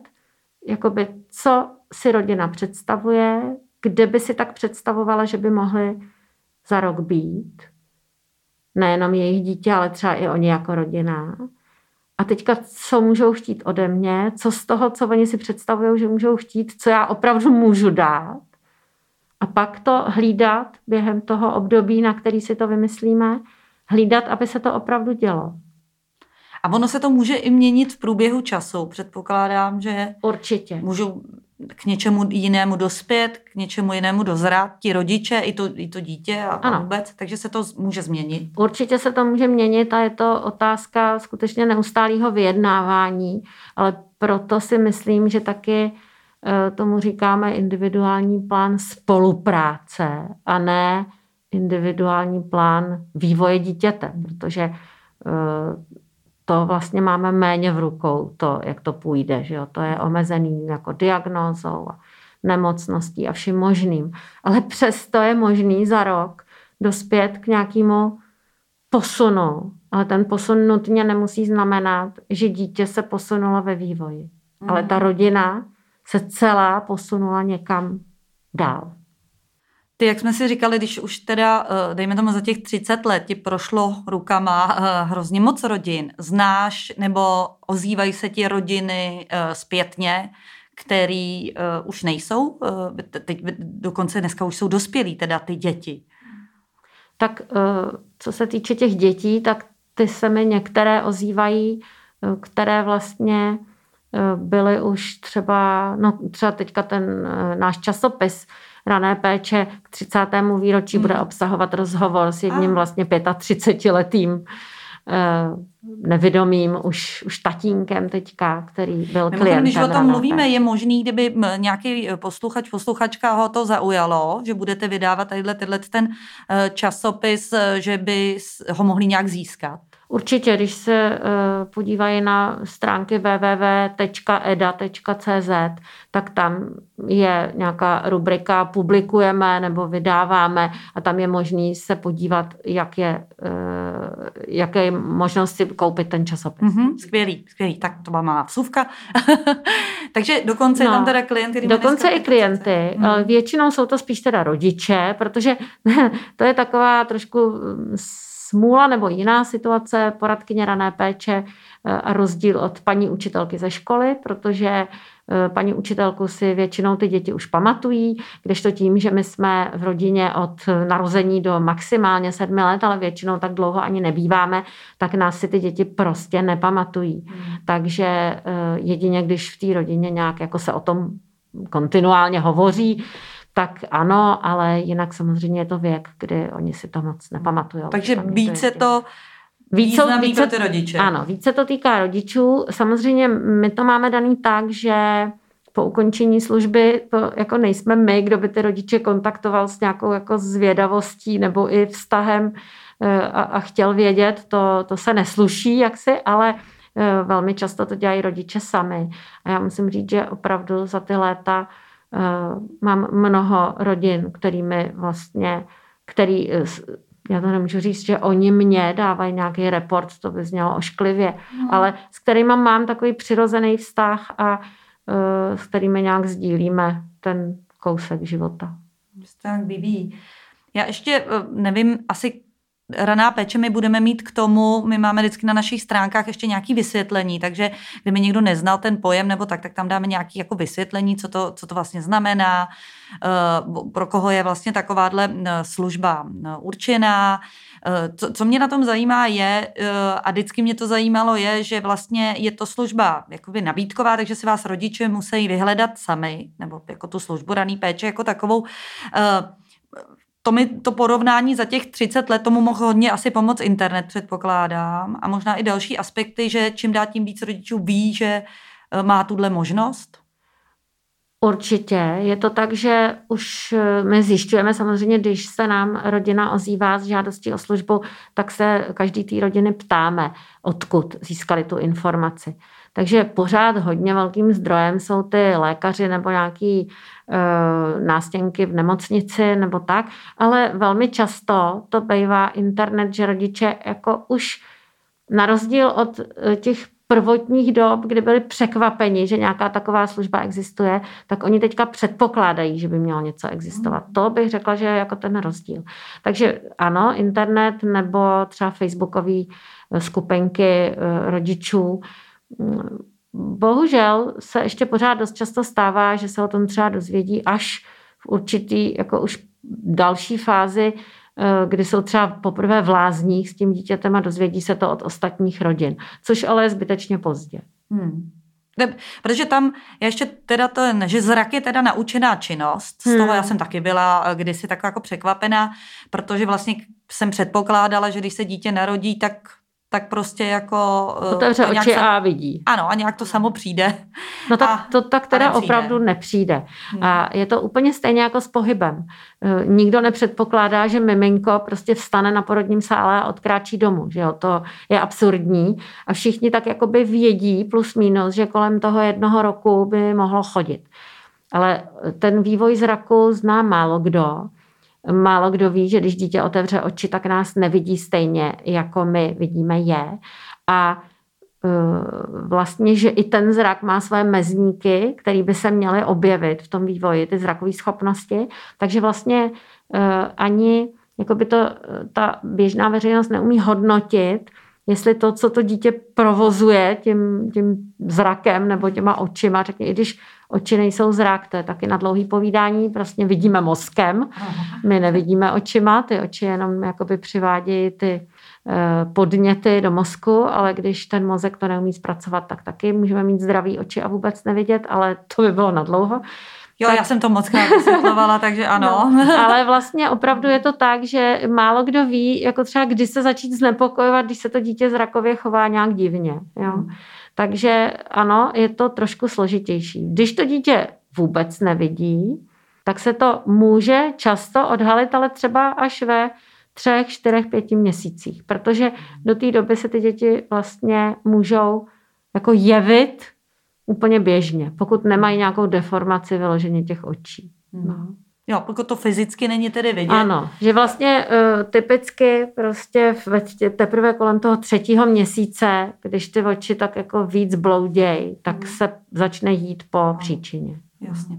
jakoby, co si rodina představuje, kde by si tak představovala, že by mohli za rok být. Nejenom jejich dítě, ale třeba i oni jako rodina. A teďka, co můžou chtít ode mě, co z toho, co oni si představují, že můžou chtít, co já opravdu můžu dát a pak to hlídat během toho období, na který si to vymyslíme, hlídat, aby se to opravdu dělo. A ono se to může i měnit v průběhu času. Předpokládám, že Určitě. můžou k něčemu jinému dospět, k něčemu jinému dozrát, ti rodiče, i to, i to dítě a, ano. vůbec, takže se to může změnit. Určitě se to může měnit a je to otázka skutečně neustálého vyjednávání, ale proto si myslím, že taky tomu říkáme individuální plán spolupráce a ne individuální plán vývoje dítěte, protože eh, to vlastně máme méně v rukou, to, jak to půjde. Že jo? To je omezený jako diagnózou a nemocností a vším možným. Ale přesto je možný za rok dospět k nějakému posunu. Ale ten posun nutně nemusí znamenat, že dítě se posunulo ve vývoji. Mm. Ale ta rodina se celá posunula někam dál. Ty, jak jsme si říkali, když už teda, eh, dejme tomu za těch 30 let, ti prošlo rukama eh, hrozně moc rodin, znáš nebo ozývají se ti rodiny eh, zpětně, který už nejsou, teď dokonce dneska už jsou dospělí, teda ty děti. Tak co se týče těch dětí, tak ty se mi některé ozývají, které vlastně byly už třeba, no třeba teďka ten náš časopis, rané péče k 30. výročí hmm. bude obsahovat rozhovor s jedním vlastně 35-letým eh, nevědomým už, už tatínkem teďka, který byl Mimochodem, klientem. Když o tom mluvíme, je možný, kdyby nějaký posluchač, posluchačka ho to zaujalo, že budete vydávat tadyhle, tyhle ten eh, časopis, eh, že by ho mohli nějak získat? Určitě, když se eh, podívají na stránky www.eda.cz, tak tam je nějaká rubrika publikujeme nebo vydáváme a tam je možný se podívat, jak je, eh, jaké možnosti koupit ten časopis. Mm-hmm, skvělý, skvělý. Tak to má má vsuvka. Takže dokonce no, je tam teda klienty. Dokonce i klienty. Hmm. Většinou jsou to spíš teda rodiče, protože to je taková trošku smůla nebo jiná situace, poradkyně rané péče eh, a rozdíl od paní učitelky ze školy, protože eh, paní učitelku si většinou ty děti už pamatují, kdežto tím, že my jsme v rodině od narození do maximálně sedmi let, ale většinou tak dlouho ani nebýváme, tak nás si ty děti prostě nepamatují. Hmm. Takže eh, jedině, když v té rodině nějak jako se o tom kontinuálně hovoří, tak ano, ale jinak samozřejmě je to věk, kdy oni si to moc nepamatují. Takže více to více, více, ty rodiče. Ano, více to týká rodičů. Samozřejmě my to máme daný tak, že po ukončení služby to jako nejsme my, kdo by ty rodiče kontaktoval s nějakou jako zvědavostí nebo i vztahem eh, a, a chtěl vědět, to, to se nesluší jaksi, ale eh, velmi často to dělají rodiče sami. A já musím říct, že opravdu za ty léta mám mnoho rodin, kterými vlastně, který, eh, já to nemůžu říct, že oni mě dávají nějaký report, to by znělo ošklivě, mm. ale s kterými mám takový přirozený vztah a uh, s kterými nějak sdílíme ten kousek života. Tak vyvíjí. Já ještě nevím, asi raná péče my budeme mít k tomu, my máme vždycky na našich stránkách ještě nějaké vysvětlení, takže kdyby někdo neznal ten pojem nebo tak, tak tam dáme nějaké jako vysvětlení, co to, co to vlastně znamená, eh, pro koho je vlastně takováhle eh, služba eh, určená. Co, co mě na tom zajímá je, a vždycky mě to zajímalo, je, že vlastně je to služba jakoby nabídková, takže si vás rodiče musí vyhledat sami, nebo jako tu službu raný péče jako takovou to mi to porovnání za těch 30 let tomu mohl hodně asi pomoct internet, předpokládám. A možná i další aspekty, že čím dál tím víc rodičů ví, že e, má tuhle možnost? Určitě. Je to tak, že už e, my zjišťujeme samozřejmě, když se nám rodina ozývá s žádostí o službu, tak se každý té rodiny ptáme, odkud získali tu informaci. Takže pořád hodně velkým zdrojem jsou ty lékaři nebo nějaký nástěnky v nemocnici nebo tak, ale velmi často to bývá internet, že rodiče jako už na rozdíl od e, těch prvotních dob, kdy byli překvapeni, že nějaká taková služba existuje, tak oni teďka předpokládají, že by mělo něco existovat. To bych řekla, že je jako ten rozdíl. Takže ano, internet nebo třeba facebookové e, skupenky rodičů Bohužel se ještě pořád dost často stává, že se o tom třeba dozvědí až v určitý, jako už další fázi, eh, kdy jsou třeba poprvé v lázních s tím dítětem a dozvědí se to od ostatních rodin, což ale je zbytečně pozdě. Hmm. Ne, protože tam ještě teda to, že zrak je teda naučená činnost, z toho hmm. já jsem taky byla eh, kdysi taková jako překvapená, protože vlastně jsem předpokládala, že když se dítě narodí, tak tak prostě jako... Eh, Otevře oči se, a vidí. Ano, a nějak to samo přijde. No tak a, to tak teda nepřijde. opravdu nepřijde. Hmm. A je to úplně stejně jako s pohybem. Eh, nikdo nepředpokládá, že miminko prostě vstane na porodním sále a odkráčí domů. Že jo? To je absurdní. A všichni tak jakoby vědí plus minus, že kolem toho jednoho roku by mohlo chodit. Ale ten vývoj zraku zná málo kdo. Málo kdo ví, že když dítě otevře oči, tak nás nevidí stejně, jako my vidíme je. A vlastně, že i ten zrak má své mezníky, které by se měly objevit v tom vývoji, ty zrakové schopnosti. Takže vlastně ani jakoby to, ta běžná veřejnost neumí hodnotit, jestli to, co to dítě provozuje tím, tím zrakem nebo těma očima, řekně, i když oči nejsou zrak, to je taky na dlouhý povídání, prostě vidíme mozkem, my nevidíme očima, ty oči jenom jakoby přivádějí ty eh, podněty do mozku, ale když ten mozek to neumí zpracovat, tak taky můžeme mít zdravý oči a vůbec nevidět, ale to by bylo na dlouho. Jo, tak... já jsem to moc krát vysvětlovala, takže ano. No, ale vlastně opravdu je to tak, že málo kdo ví, jako třeba kdy se začít znepokojovat, když se to dítě zrakově chová nějak divně. Jo. Hmm. Takže ano, je to trošku složitější. Když to dítě vůbec nevidí, tak se to může často odhalit, ale třeba až ve třech, čtyřech, pěti měsících, protože do té doby se ty děti vlastně můžou jako jevit úplně běžně, pokud nemají nějakou deformaci vyloženě těch očí. Hmm. No. Jo, pokud to fyzicky není tedy vidět. Ano, že vlastně uh, typicky prostě v, teprve kolem toho třetího měsíce, když ty oči tak jako víc blouděj, tak hmm. se začne jít po no. příčině. Jasně.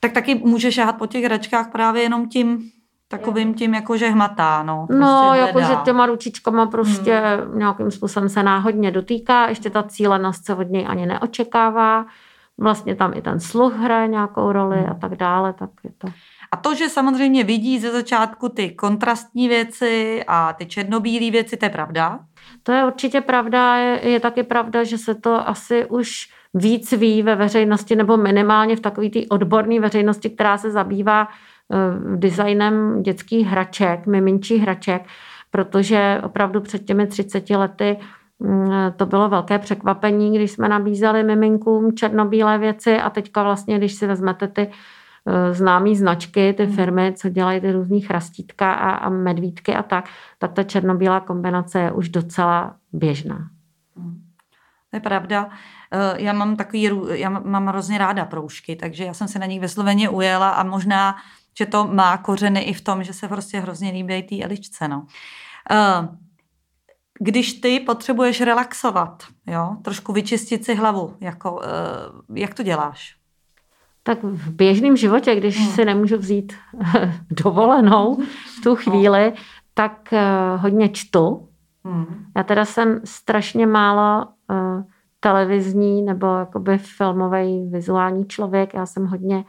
Tak taky může šáhat po těch hračkách právě jenom tím takovým tím, jako že hmatá, no. no prostě no, jakože těma ručičkama prostě hmm. nějakým způsobem se náhodně dotýká, ještě ta cílenost se od něj ani neočekává. Vlastně tam i ten sluch hraje nějakou roli hmm. a tak dále, tak je to... A to, že samozřejmě vidí ze začátku ty kontrastní věci a ty černobílé věci, to je pravda? To je určitě pravda. Je, je taky pravda, že se to asi už víc ví ve veřejnosti, nebo minimálně v takové té odborné veřejnosti, která se zabývá designem dětských hraček, miminčích hraček, protože opravdu před těmi 30 lety mm, to bylo velké překvapení, když jsme nabízeli miminkům černobílé věci a teďka vlastně, když si vezmete ty eh, známé značky, ty hmm. firmy, co dělají ty různý chrastítka a, a medvídky a tak, tak ta černobílá kombinace je už docela běžná. Hmm. To je pravda. Eh, já mám takový, já mám hrozně ráda proužky, takže já jsem se na nich vysloveně ujela a možná že to má kořeny i v tom, že se prostě hrozně líbí té Eličce. No. Uh, když ty potřebuješ relaxovat, jo, trošku vyčistit si hlavu, jako, uh, jak to děláš? Tak v běžném životě, když hmm. si nemůžu vzít dovolenou v tu chvíli, tak uh, hodně čtu. Hmm. Já teda jsem strašně málo uh, televizní nebo jakoby filmový vizuální člověk. Já jsem hodně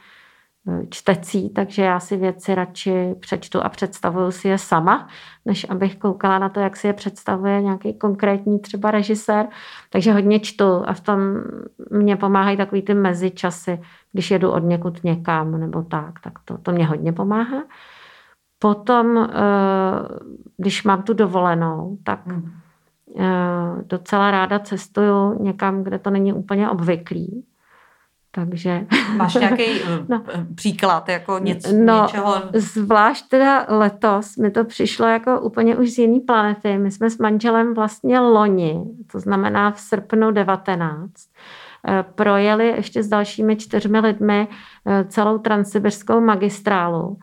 čtecí, takže já si věci radši přečtu a představuju si je sama, než abych koukala na to, jak si je představuje nějaký konkrétní třeba režisér. Takže hodně čtu a v tom mě pomáhají takový ty mezičasy, když jedu od někud někam nebo tak, tak to, to mě hodně pomáhá. Potom, eh, když mám tu dovolenou, tak hmm. eh, docela ráda cestuju někam, kde to není úplně obvyklý takže... Máš nějaký no. Eh, příklad, jako něco, no, něčeho? Zvlášť teda letos mi to přišlo jako úplně už z jiný planety. My jsme s manželem vlastně loni, to znamená v srpnu 19, eh, projeli ještě s dalšími čtyřmi lidmi eh, celou transsibirskou magistrálu.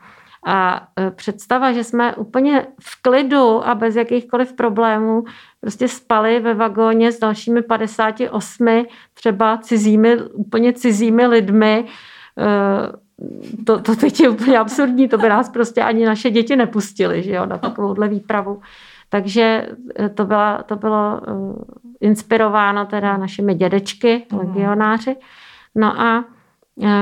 A představa, že jsme úplně v klidu a bez jakýchkoliv problémů prostě spali ve vagóně s dalšími 58 třeba cizími, úplně cizími lidmi. Eh, to, to teď je úplně absurdní, to by nás prostě ani naše děti nepustili, že jo, na takovouhle výpravu. Takže eh, to, byla, to bylo inspirováno teda našimi dědečky, mhm. legionáři. No a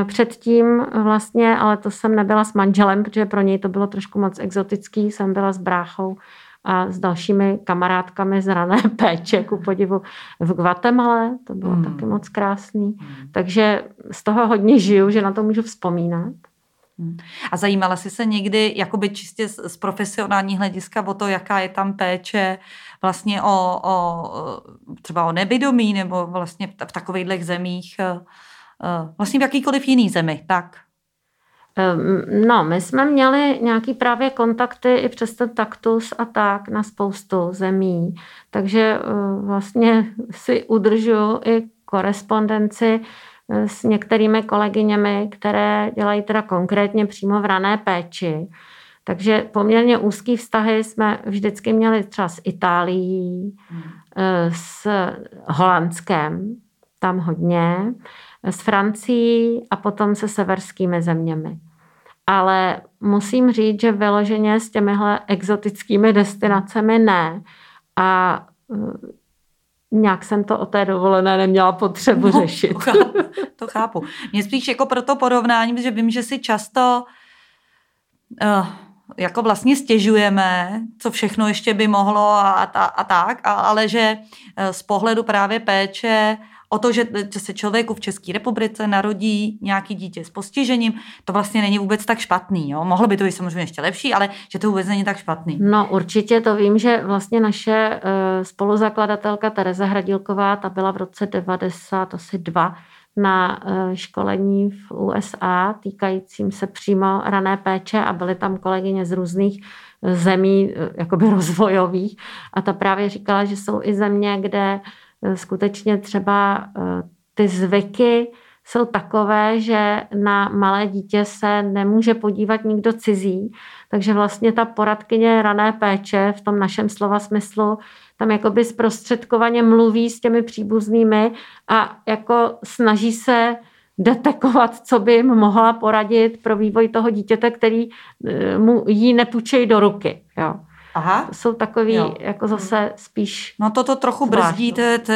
Předtím vlastně, ale to jsem nebyla s manželem, protože pro něj to bylo trošku moc exotický, jsem byla s bráchou a s dalšími kamarádkami z rané péče, ku podivu v Guatemala, to bylo hmm. taky moc krásný. Hmm. Takže z toho hodně žiju, že na to můžu vzpomínat. Hmm. A zajímala jsi se někdy jakoby čistě z, z profesionální hlediska o to, jaká je tam péče vlastně o, o třeba o nebidomí nebo vlastně v, v takovýchhle zemích, eh, eh, vlastně v jakýkoliv jiný zemi, tak? No, my jsme měli nějaký právě kontakty i přes ten taktus a tak na spoustu zemí, takže eh, vlastně si udržuju i korespondenci eh, s některými kolegyněmi, které dělají teda konkrétně přímo v rané péči. Takže poměrně úzký vztahy jsme vždycky měli třeba s Itálií, hmm. s Holandskem, tam hodně, s Francií a potom se severskými zeměmi. Ale musím říct, že vyloženě s těmihle exotickými destinacemi ne. A nějak jsem to o té dovolené neměla potřebu no, řešit. To chápu, to chápu. Mě spíš jako pro to porovnání, že vím, že si často uh, jako vlastně stěžujeme, co všechno ještě by mohlo a, a, a tak, a, ale že eh, z pohledu právě péče o to, že se člověku v České republice narodí nějaký dítě s postižením, to vlastně není vůbec tak špatný. Jo? Mohlo by to být samozřejmě ještě lepší, ale že to vůbec není tak špatný. No určitě to vím, že vlastně naše uh, spoluzakladatelka Tereza Hradilková, ta byla v roce 92 na uh, školení v USA týkajícím se přímo rané péče a byly tam kolegyně z různých eh, zemí jakoby rozvojových a ta právě říkala, že jsou i země, kde Eh, skutečně třeba eh, ty zvyky jsou takové, že na malé dítě se nemůže podívat nikdo cizí, takže vlastně ta poradkyně rané péče v tom našem slova smyslu tam jakoby zprostředkovaně mluví s těmi příbuznými a jako snaží se detekovat, co by jim mohla poradit pro vývoj toho dítěte, který eh, mu jí nepůjčejí do ruky. Jo. Aha. Jsou takový jo. jako zase spíš No to to trochu brzdí, to, to,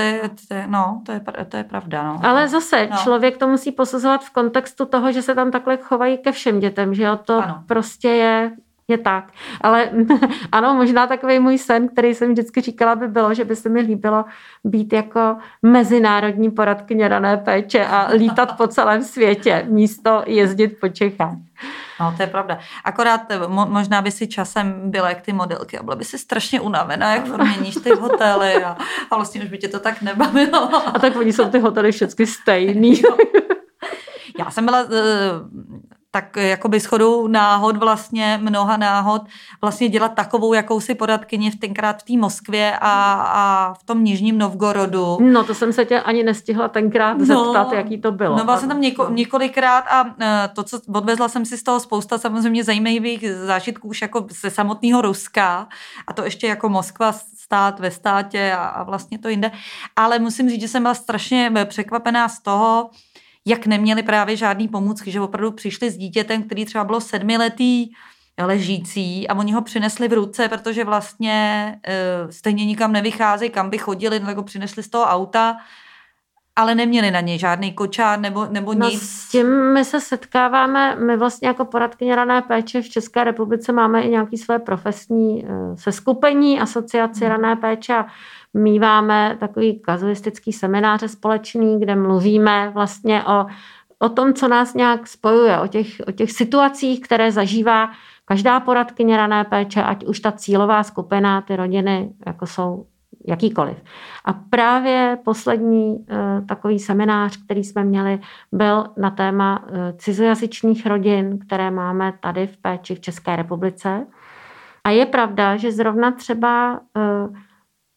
to, no, to, je, to je pravda. No. Ale zase no. člověk to musí posuzovat v kontextu toho, že se tam takhle chovají ke všem dětem, že jo, to ano. prostě je je tak. Ale ano, možná takový můj sen, který jsem vždycky říkala, by bylo, že by se mi líbilo být jako mezinárodní poradkyně rané péče a lítat po celém světě, místo jezdit po Čechách. No, to je pravda. Akorát eh, mo- možná by si časem byla jak ty modelky a byla by si strašně unavená, jak měníš ty hotely a, a vlastně už by tě to tak nebavilo. A tak oni jsou ty hotely všechny stejný. Já jsem byla eh, tak jakoby shodou náhod vlastně, mnoha náhod, vlastně dělat takovou jakousi poradkyni v tenkrát v té Moskvě a, a v tom Nižním Novgorodu. No to jsem se tě ani nestihla tenkrát no, zeptat, jaký to bylo. No vlastně tam něko, několikrát a e, to, co odvezla jsem si z toho spousta samozřejmě zajímavých zážitků už jako ze samotného Ruska a to ještě jako Moskva stát ve státě a, a vlastně to jinde. Ale musím říct, že jsem byla strašně překvapená z toho, jak neměli právě žádný pomůcky, že opravdu přišli s dítětem, který třeba bylo sedmiletý, ležící a oni ho přinesli v ruce, protože vlastně uh, stejně nikam nevycházejí, kam by chodili, nebo přinesli z toho auta, ale neměli na něj žádný kočár nebo, nebo no, nic. S tím my se setkáváme, my vlastně jako poradkyně rané péče v České republice máme i nějaké své profesní uh, seskupení, asociaci hmm. rané péče a míváme takový kazuistický semináře společný, kde mluvíme vlastně o, o tom, co nás nějak spojuje, o těch, o těch situacích, které zažívá každá poradkyně rané péče, ať už ta cílová skupina, ty rodiny, jako jsou jakýkoliv. A právě poslední uh, takový seminář, který jsme měli, byl na téma uh, cizojazyčných rodin, které máme tady v péči v České republice. A je pravda, že zrovna třeba uh,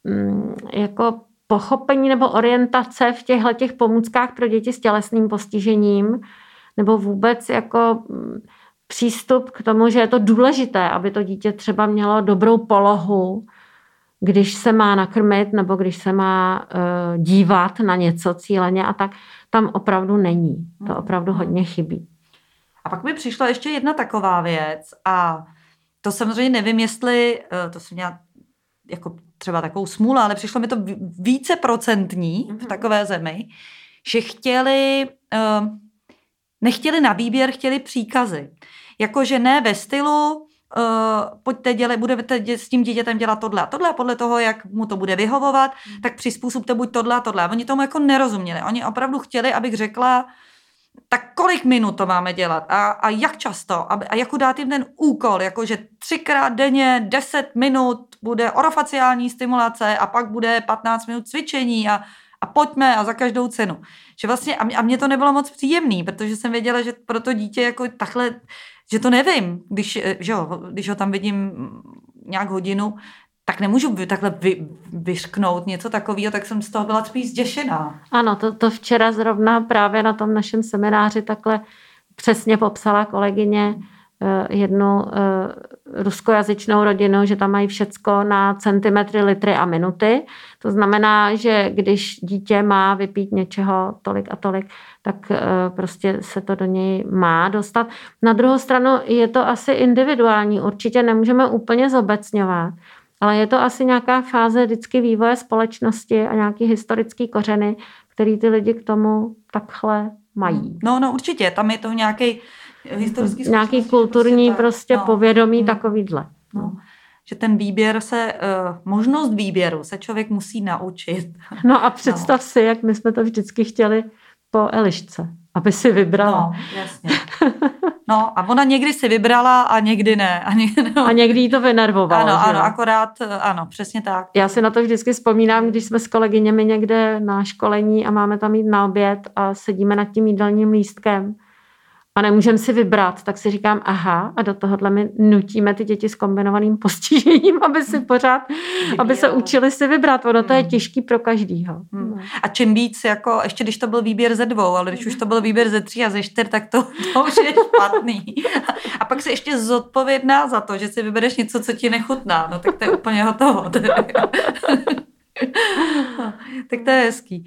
Mm, jako pochopení nebo orientace v těchto těch pomůckách pro děti s tělesným postižením, nebo vůbec jako mm, přístup k tomu, že je to důležité, aby to dítě třeba mělo dobrou polohu, když se má nakrmit nebo když se má uh, dívat na něco cíleně a tak, tam opravdu není. To hmm. opravdu hodně chybí. A pak mi přišla ještě jedna taková věc a to samozřejmě nevím, jestli, uh, to jsem měla jako třeba takovou smůlu, ale přišlo mi to více procentní v mhm. takové zemi, že chtěli, uh, nechtěli na výběr, chtěli příkazy. Jakože ne ve stylu, Uh, pojďte dělat, budete s tím dítětem dělat tohle a tohle a podle toho, jak mu to bude vyhovovat, mm. tak přizpůsobte buď tohle a tohle. Oni tomu jako nerozuměli. Oni opravdu chtěli, abych řekla, tak kolik minut to máme dělat a, a jak často a, a jako dát jim ten úkol, jakože třikrát denně 10 minut bude orofaciální stimulace a pak bude 15 minut cvičení a, a pojďme a za každou cenu. Že vlastně, a, mě, a mě to nebylo moc příjemný, protože jsem věděla, že pro to dítě jako takhle, že to nevím, když, že jo, když ho tam vidím nějak hodinu, tak nemůžu takhle vy, vyšknout něco takového, tak jsem z toho byla spíš zděšená. Ano, to, to včera zrovna právě na tom našem semináři takhle přesně popsala kolegyně eh, jednu eh, ruskojazyčnou rodinu, že tam mají všecko na centimetry, litry a minuty. To znamená, že když dítě má vypít něčeho tolik a tolik, tak prostě se to do něj má dostat. Na druhou stranu je to asi individuální. Určitě nemůžeme úplně zobecňovat, ale je to asi nějaká fáze vždycky vývoje společnosti a nějaký historický kořeny, který ty lidi k tomu takhle mají. No, no určitě, tam je to nějaký historický Nějaký kulturní prostě, prostě no. povědomí no. takovýhle. No. Že ten výběr se, uh, možnost výběru se člověk musí naučit. No a představ no. si, jak my jsme to vždycky chtěli po Elišce, aby si vybrala. No, jasně. No a ona někdy si vybrala a někdy ne. A někdy, no. a někdy jí to vynervovalo. Ano, ano, akorát, ano, přesně tak. Já si na to vždycky vzpomínám, když jsme s kolegyněmi někde na školení a máme tam jít na oběd a sedíme nad tím jídelním lístkem a nemůžeme si vybrat, tak si říkám, aha, a do tohohle my nutíme ty děti s kombinovaným postižením, aby si pořád, aby se učili si vybrat. Ono to je hmm. těžký pro každýho. Hmm. No. A čím víc, jako, ještě když to byl výběr ze dvou, ale když už to byl výběr ze tří a ze čtyř, tak to, to už je špatný. A pak si ještě zodpovědná za to, že si vybereš něco, co ti nechutná. No tak to je úplně hotovo. tak to je hezký.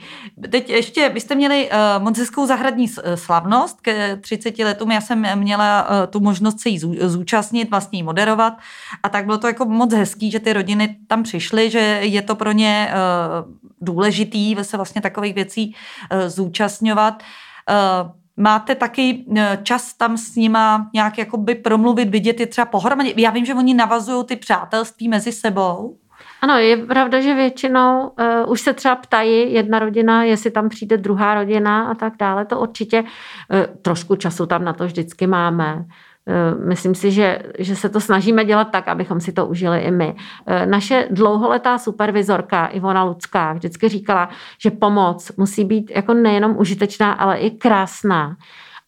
Teď ještě, vy jste měli uh, moc hezkou zahradní eh, slavnost k 30 letům. Já jsem měla uh, tu možnost se jí zúčastnit, vlastně jí moderovat. A tak bylo to jako moc hezký, že ty rodiny tam přišly, že je to pro ně uh, důležitý se vlastně takových věcí uh, zúčastňovat. Uh, Máte taky čas tam s nima nějak jakoby promluvit, vidět je třeba pohromadě? Já vím, že oni navazují ty přátelství mezi sebou. Ano, je pravda, že většinou uh, už se třeba ptají jedna rodina, jestli tam přijde druhá rodina a tak dále. To určitě uh, trošku času tam na to vždycky máme. Uh, myslím si, že, že se to snažíme dělat tak, abychom si to užili i my. Naše dlouholetá supervizorka Ivona Lucká vždycky říkala, že pomoc musí být jako nejenom užitečná, ale i krásná.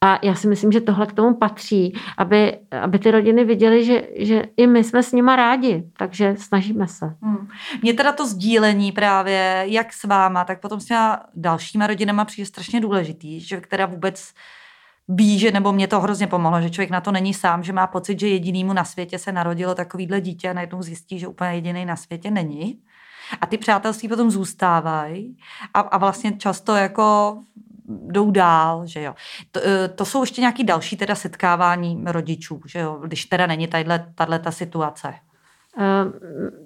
A já si myslím, že tohle k tomu patří, aby, aby ty rodiny viděly, že, že i my jsme s nima rádi, takže snažíme se. Hmm. Mně teda to sdílení právě, jak s váma, tak potom s těma dalšíma rodinama přijde strašně důležitý, že která vůbec ví, že nebo mě to hrozně pomohlo, že člověk na to není sám, že má pocit, že jedinýmu na světě se narodilo takovýhle dítě a najednou zjistí, že úplně jediný na světě není. A ty přátelství potom zůstávají a, a vlastně často jako jdou dál, že jo. To, eh, to jsou ještě nějaké další teda setkávání rodičů, že jo, když teda není tahle ta situace. Eh,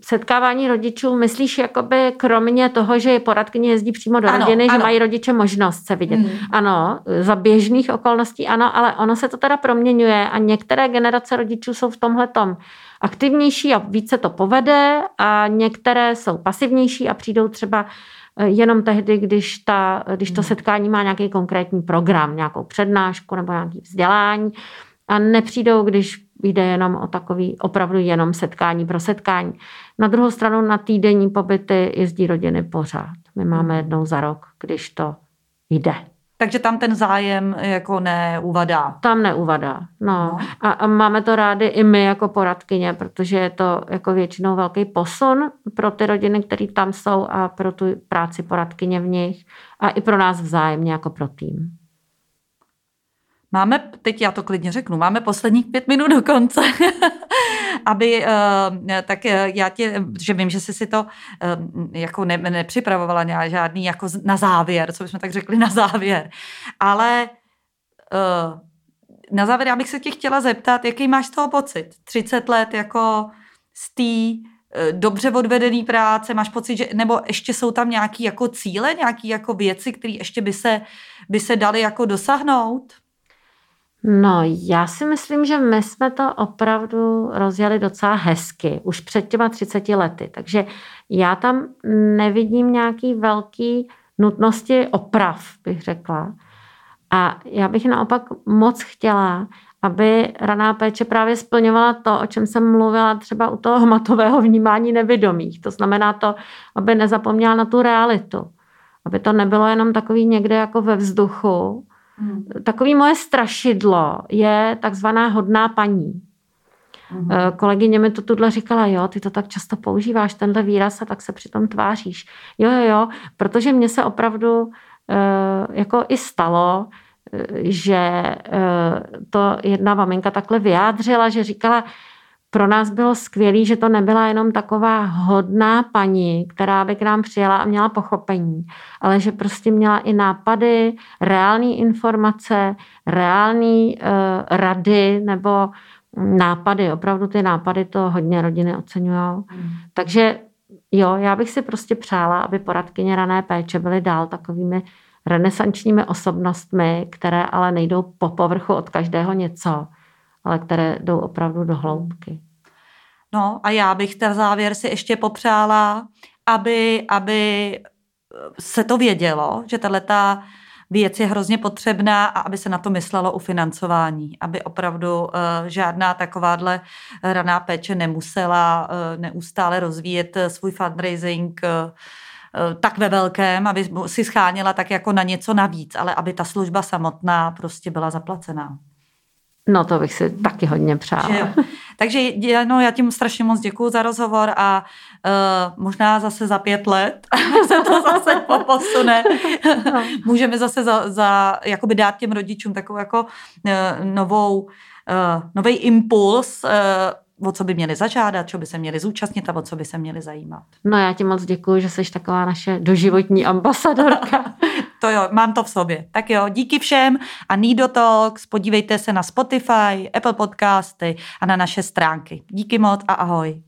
setkávání rodičů, myslíš jakoby kromě toho, že poradkyně jezdí přímo do ano, rodiny, ano. že mají rodiče možnost se vidět. Hmm. Ano, za běžných okolností ano, ale ono se to teda proměňuje a některé generace rodičů jsou v tomhle tom aktivnější a více to povede a některé jsou pasivnější a přijdou třeba jenom tehdy, když, ta, když to hmm. setkání má nějaký konkrétní program, nějakou přednášku nebo nějaký vzdělání a nepřijdou, když jde jenom o takový opravdu jenom setkání pro setkání. Na druhou stranu na týdenní pobyty jezdí rodiny pořád. My máme hmm. jednou za rok, když to jde. Takže tam ten zájem jako neuvadá. Tam neuvadá, no. no. A, a máme to rádi i my jako poradkyně, protože je to jako většinou velký posun pro ty rodiny, které tam jsou a pro tu práci poradkyně v nich a i pro nás vzájemně jako pro tým. Máme, teď já to klidně řeknu, máme posledních pět minut do konce. aby, eh, tak eh, já tě, že vím, že jsi si to eh, jako ne, nepřipravovala žádný jako na závěr, co bychom tak řekli na závěr, ale na závěr já bych se tě chtěla zeptat, jaký máš z toho pocit? 30 let jako z té dobře odvedený práce, máš pocit, že, nebo ještě jsou tam nějaký jako cíle, nějaký jako věci, které ještě by se, by se daly jako dosáhnout? No, já si myslím, že my jsme to opravdu rozjeli docela hezky, už před těma 30 lety, takže já tam nevidím nějaký velký nutnosti oprav, bych řekla. A já bych naopak moc chtěla, aby raná péče právě splňovala to, o čem jsem mluvila třeba u toho hmatového vnímání nevědomých. To znamená to, aby nezapomněla na tu realitu. Aby to nebylo jenom takový někde jako ve vzduchu, Hmm. Takový moje strašidlo je takzvaná hodná paní. Hmm. Kolegyně mi to tuhle říkala, jo, ty to tak často používáš, tenhle výraz a tak se přitom tváříš. Jo, jo, jo, protože mně se opravdu eh, jako i stalo, že to jedna maminka takhle vyjádřila, že říkala, pro nás bylo skvělé, že to nebyla jenom taková hodná paní, která by k nám přijela a měla pochopení, ale že prostě měla i nápady, reální informace, reální uh, rady nebo nápady. Opravdu ty nápady to hodně rodiny oceňují. Hmm. Takže jo, já bych si prostě přála, aby poradkyně rané péče byly dál takovými renesančními osobnostmi, které ale nejdou po povrchu od každého něco, ale které jdou opravdu do hloubky. No a já bych na závěr si ještě popřála, aby, aby se to vědělo, že tato věc je hrozně potřebná a aby se na to myslelo u financování, aby opravdu uh, žádná takováhle raná péče nemusela uh, neustále rozvíjet svůj fundraising uh, tak ve velkém, aby si schánila tak jako na něco navíc, ale aby ta služba samotná prostě byla zaplacená. No to bych si taky hodně přála. Takže no, já tím strašně moc děkuji za rozhovor a uh, možná zase za pět let se to zase posune. No. Můžeme zase za, za, jakoby dát těm rodičům takovou jako uh, novou, uh, nový impuls, uh, o co by měli zažádat, co by se měli zúčastnit a o co by se měli zajímat. No já ti moc děkuji, že jsi taková naše doživotní ambasadorka. to jo, mám to v sobě. Tak jo, díky všem a Nido Talks, podívejte se na Spotify, Apple Podcasty a na naše stránky. Díky moc a ahoj.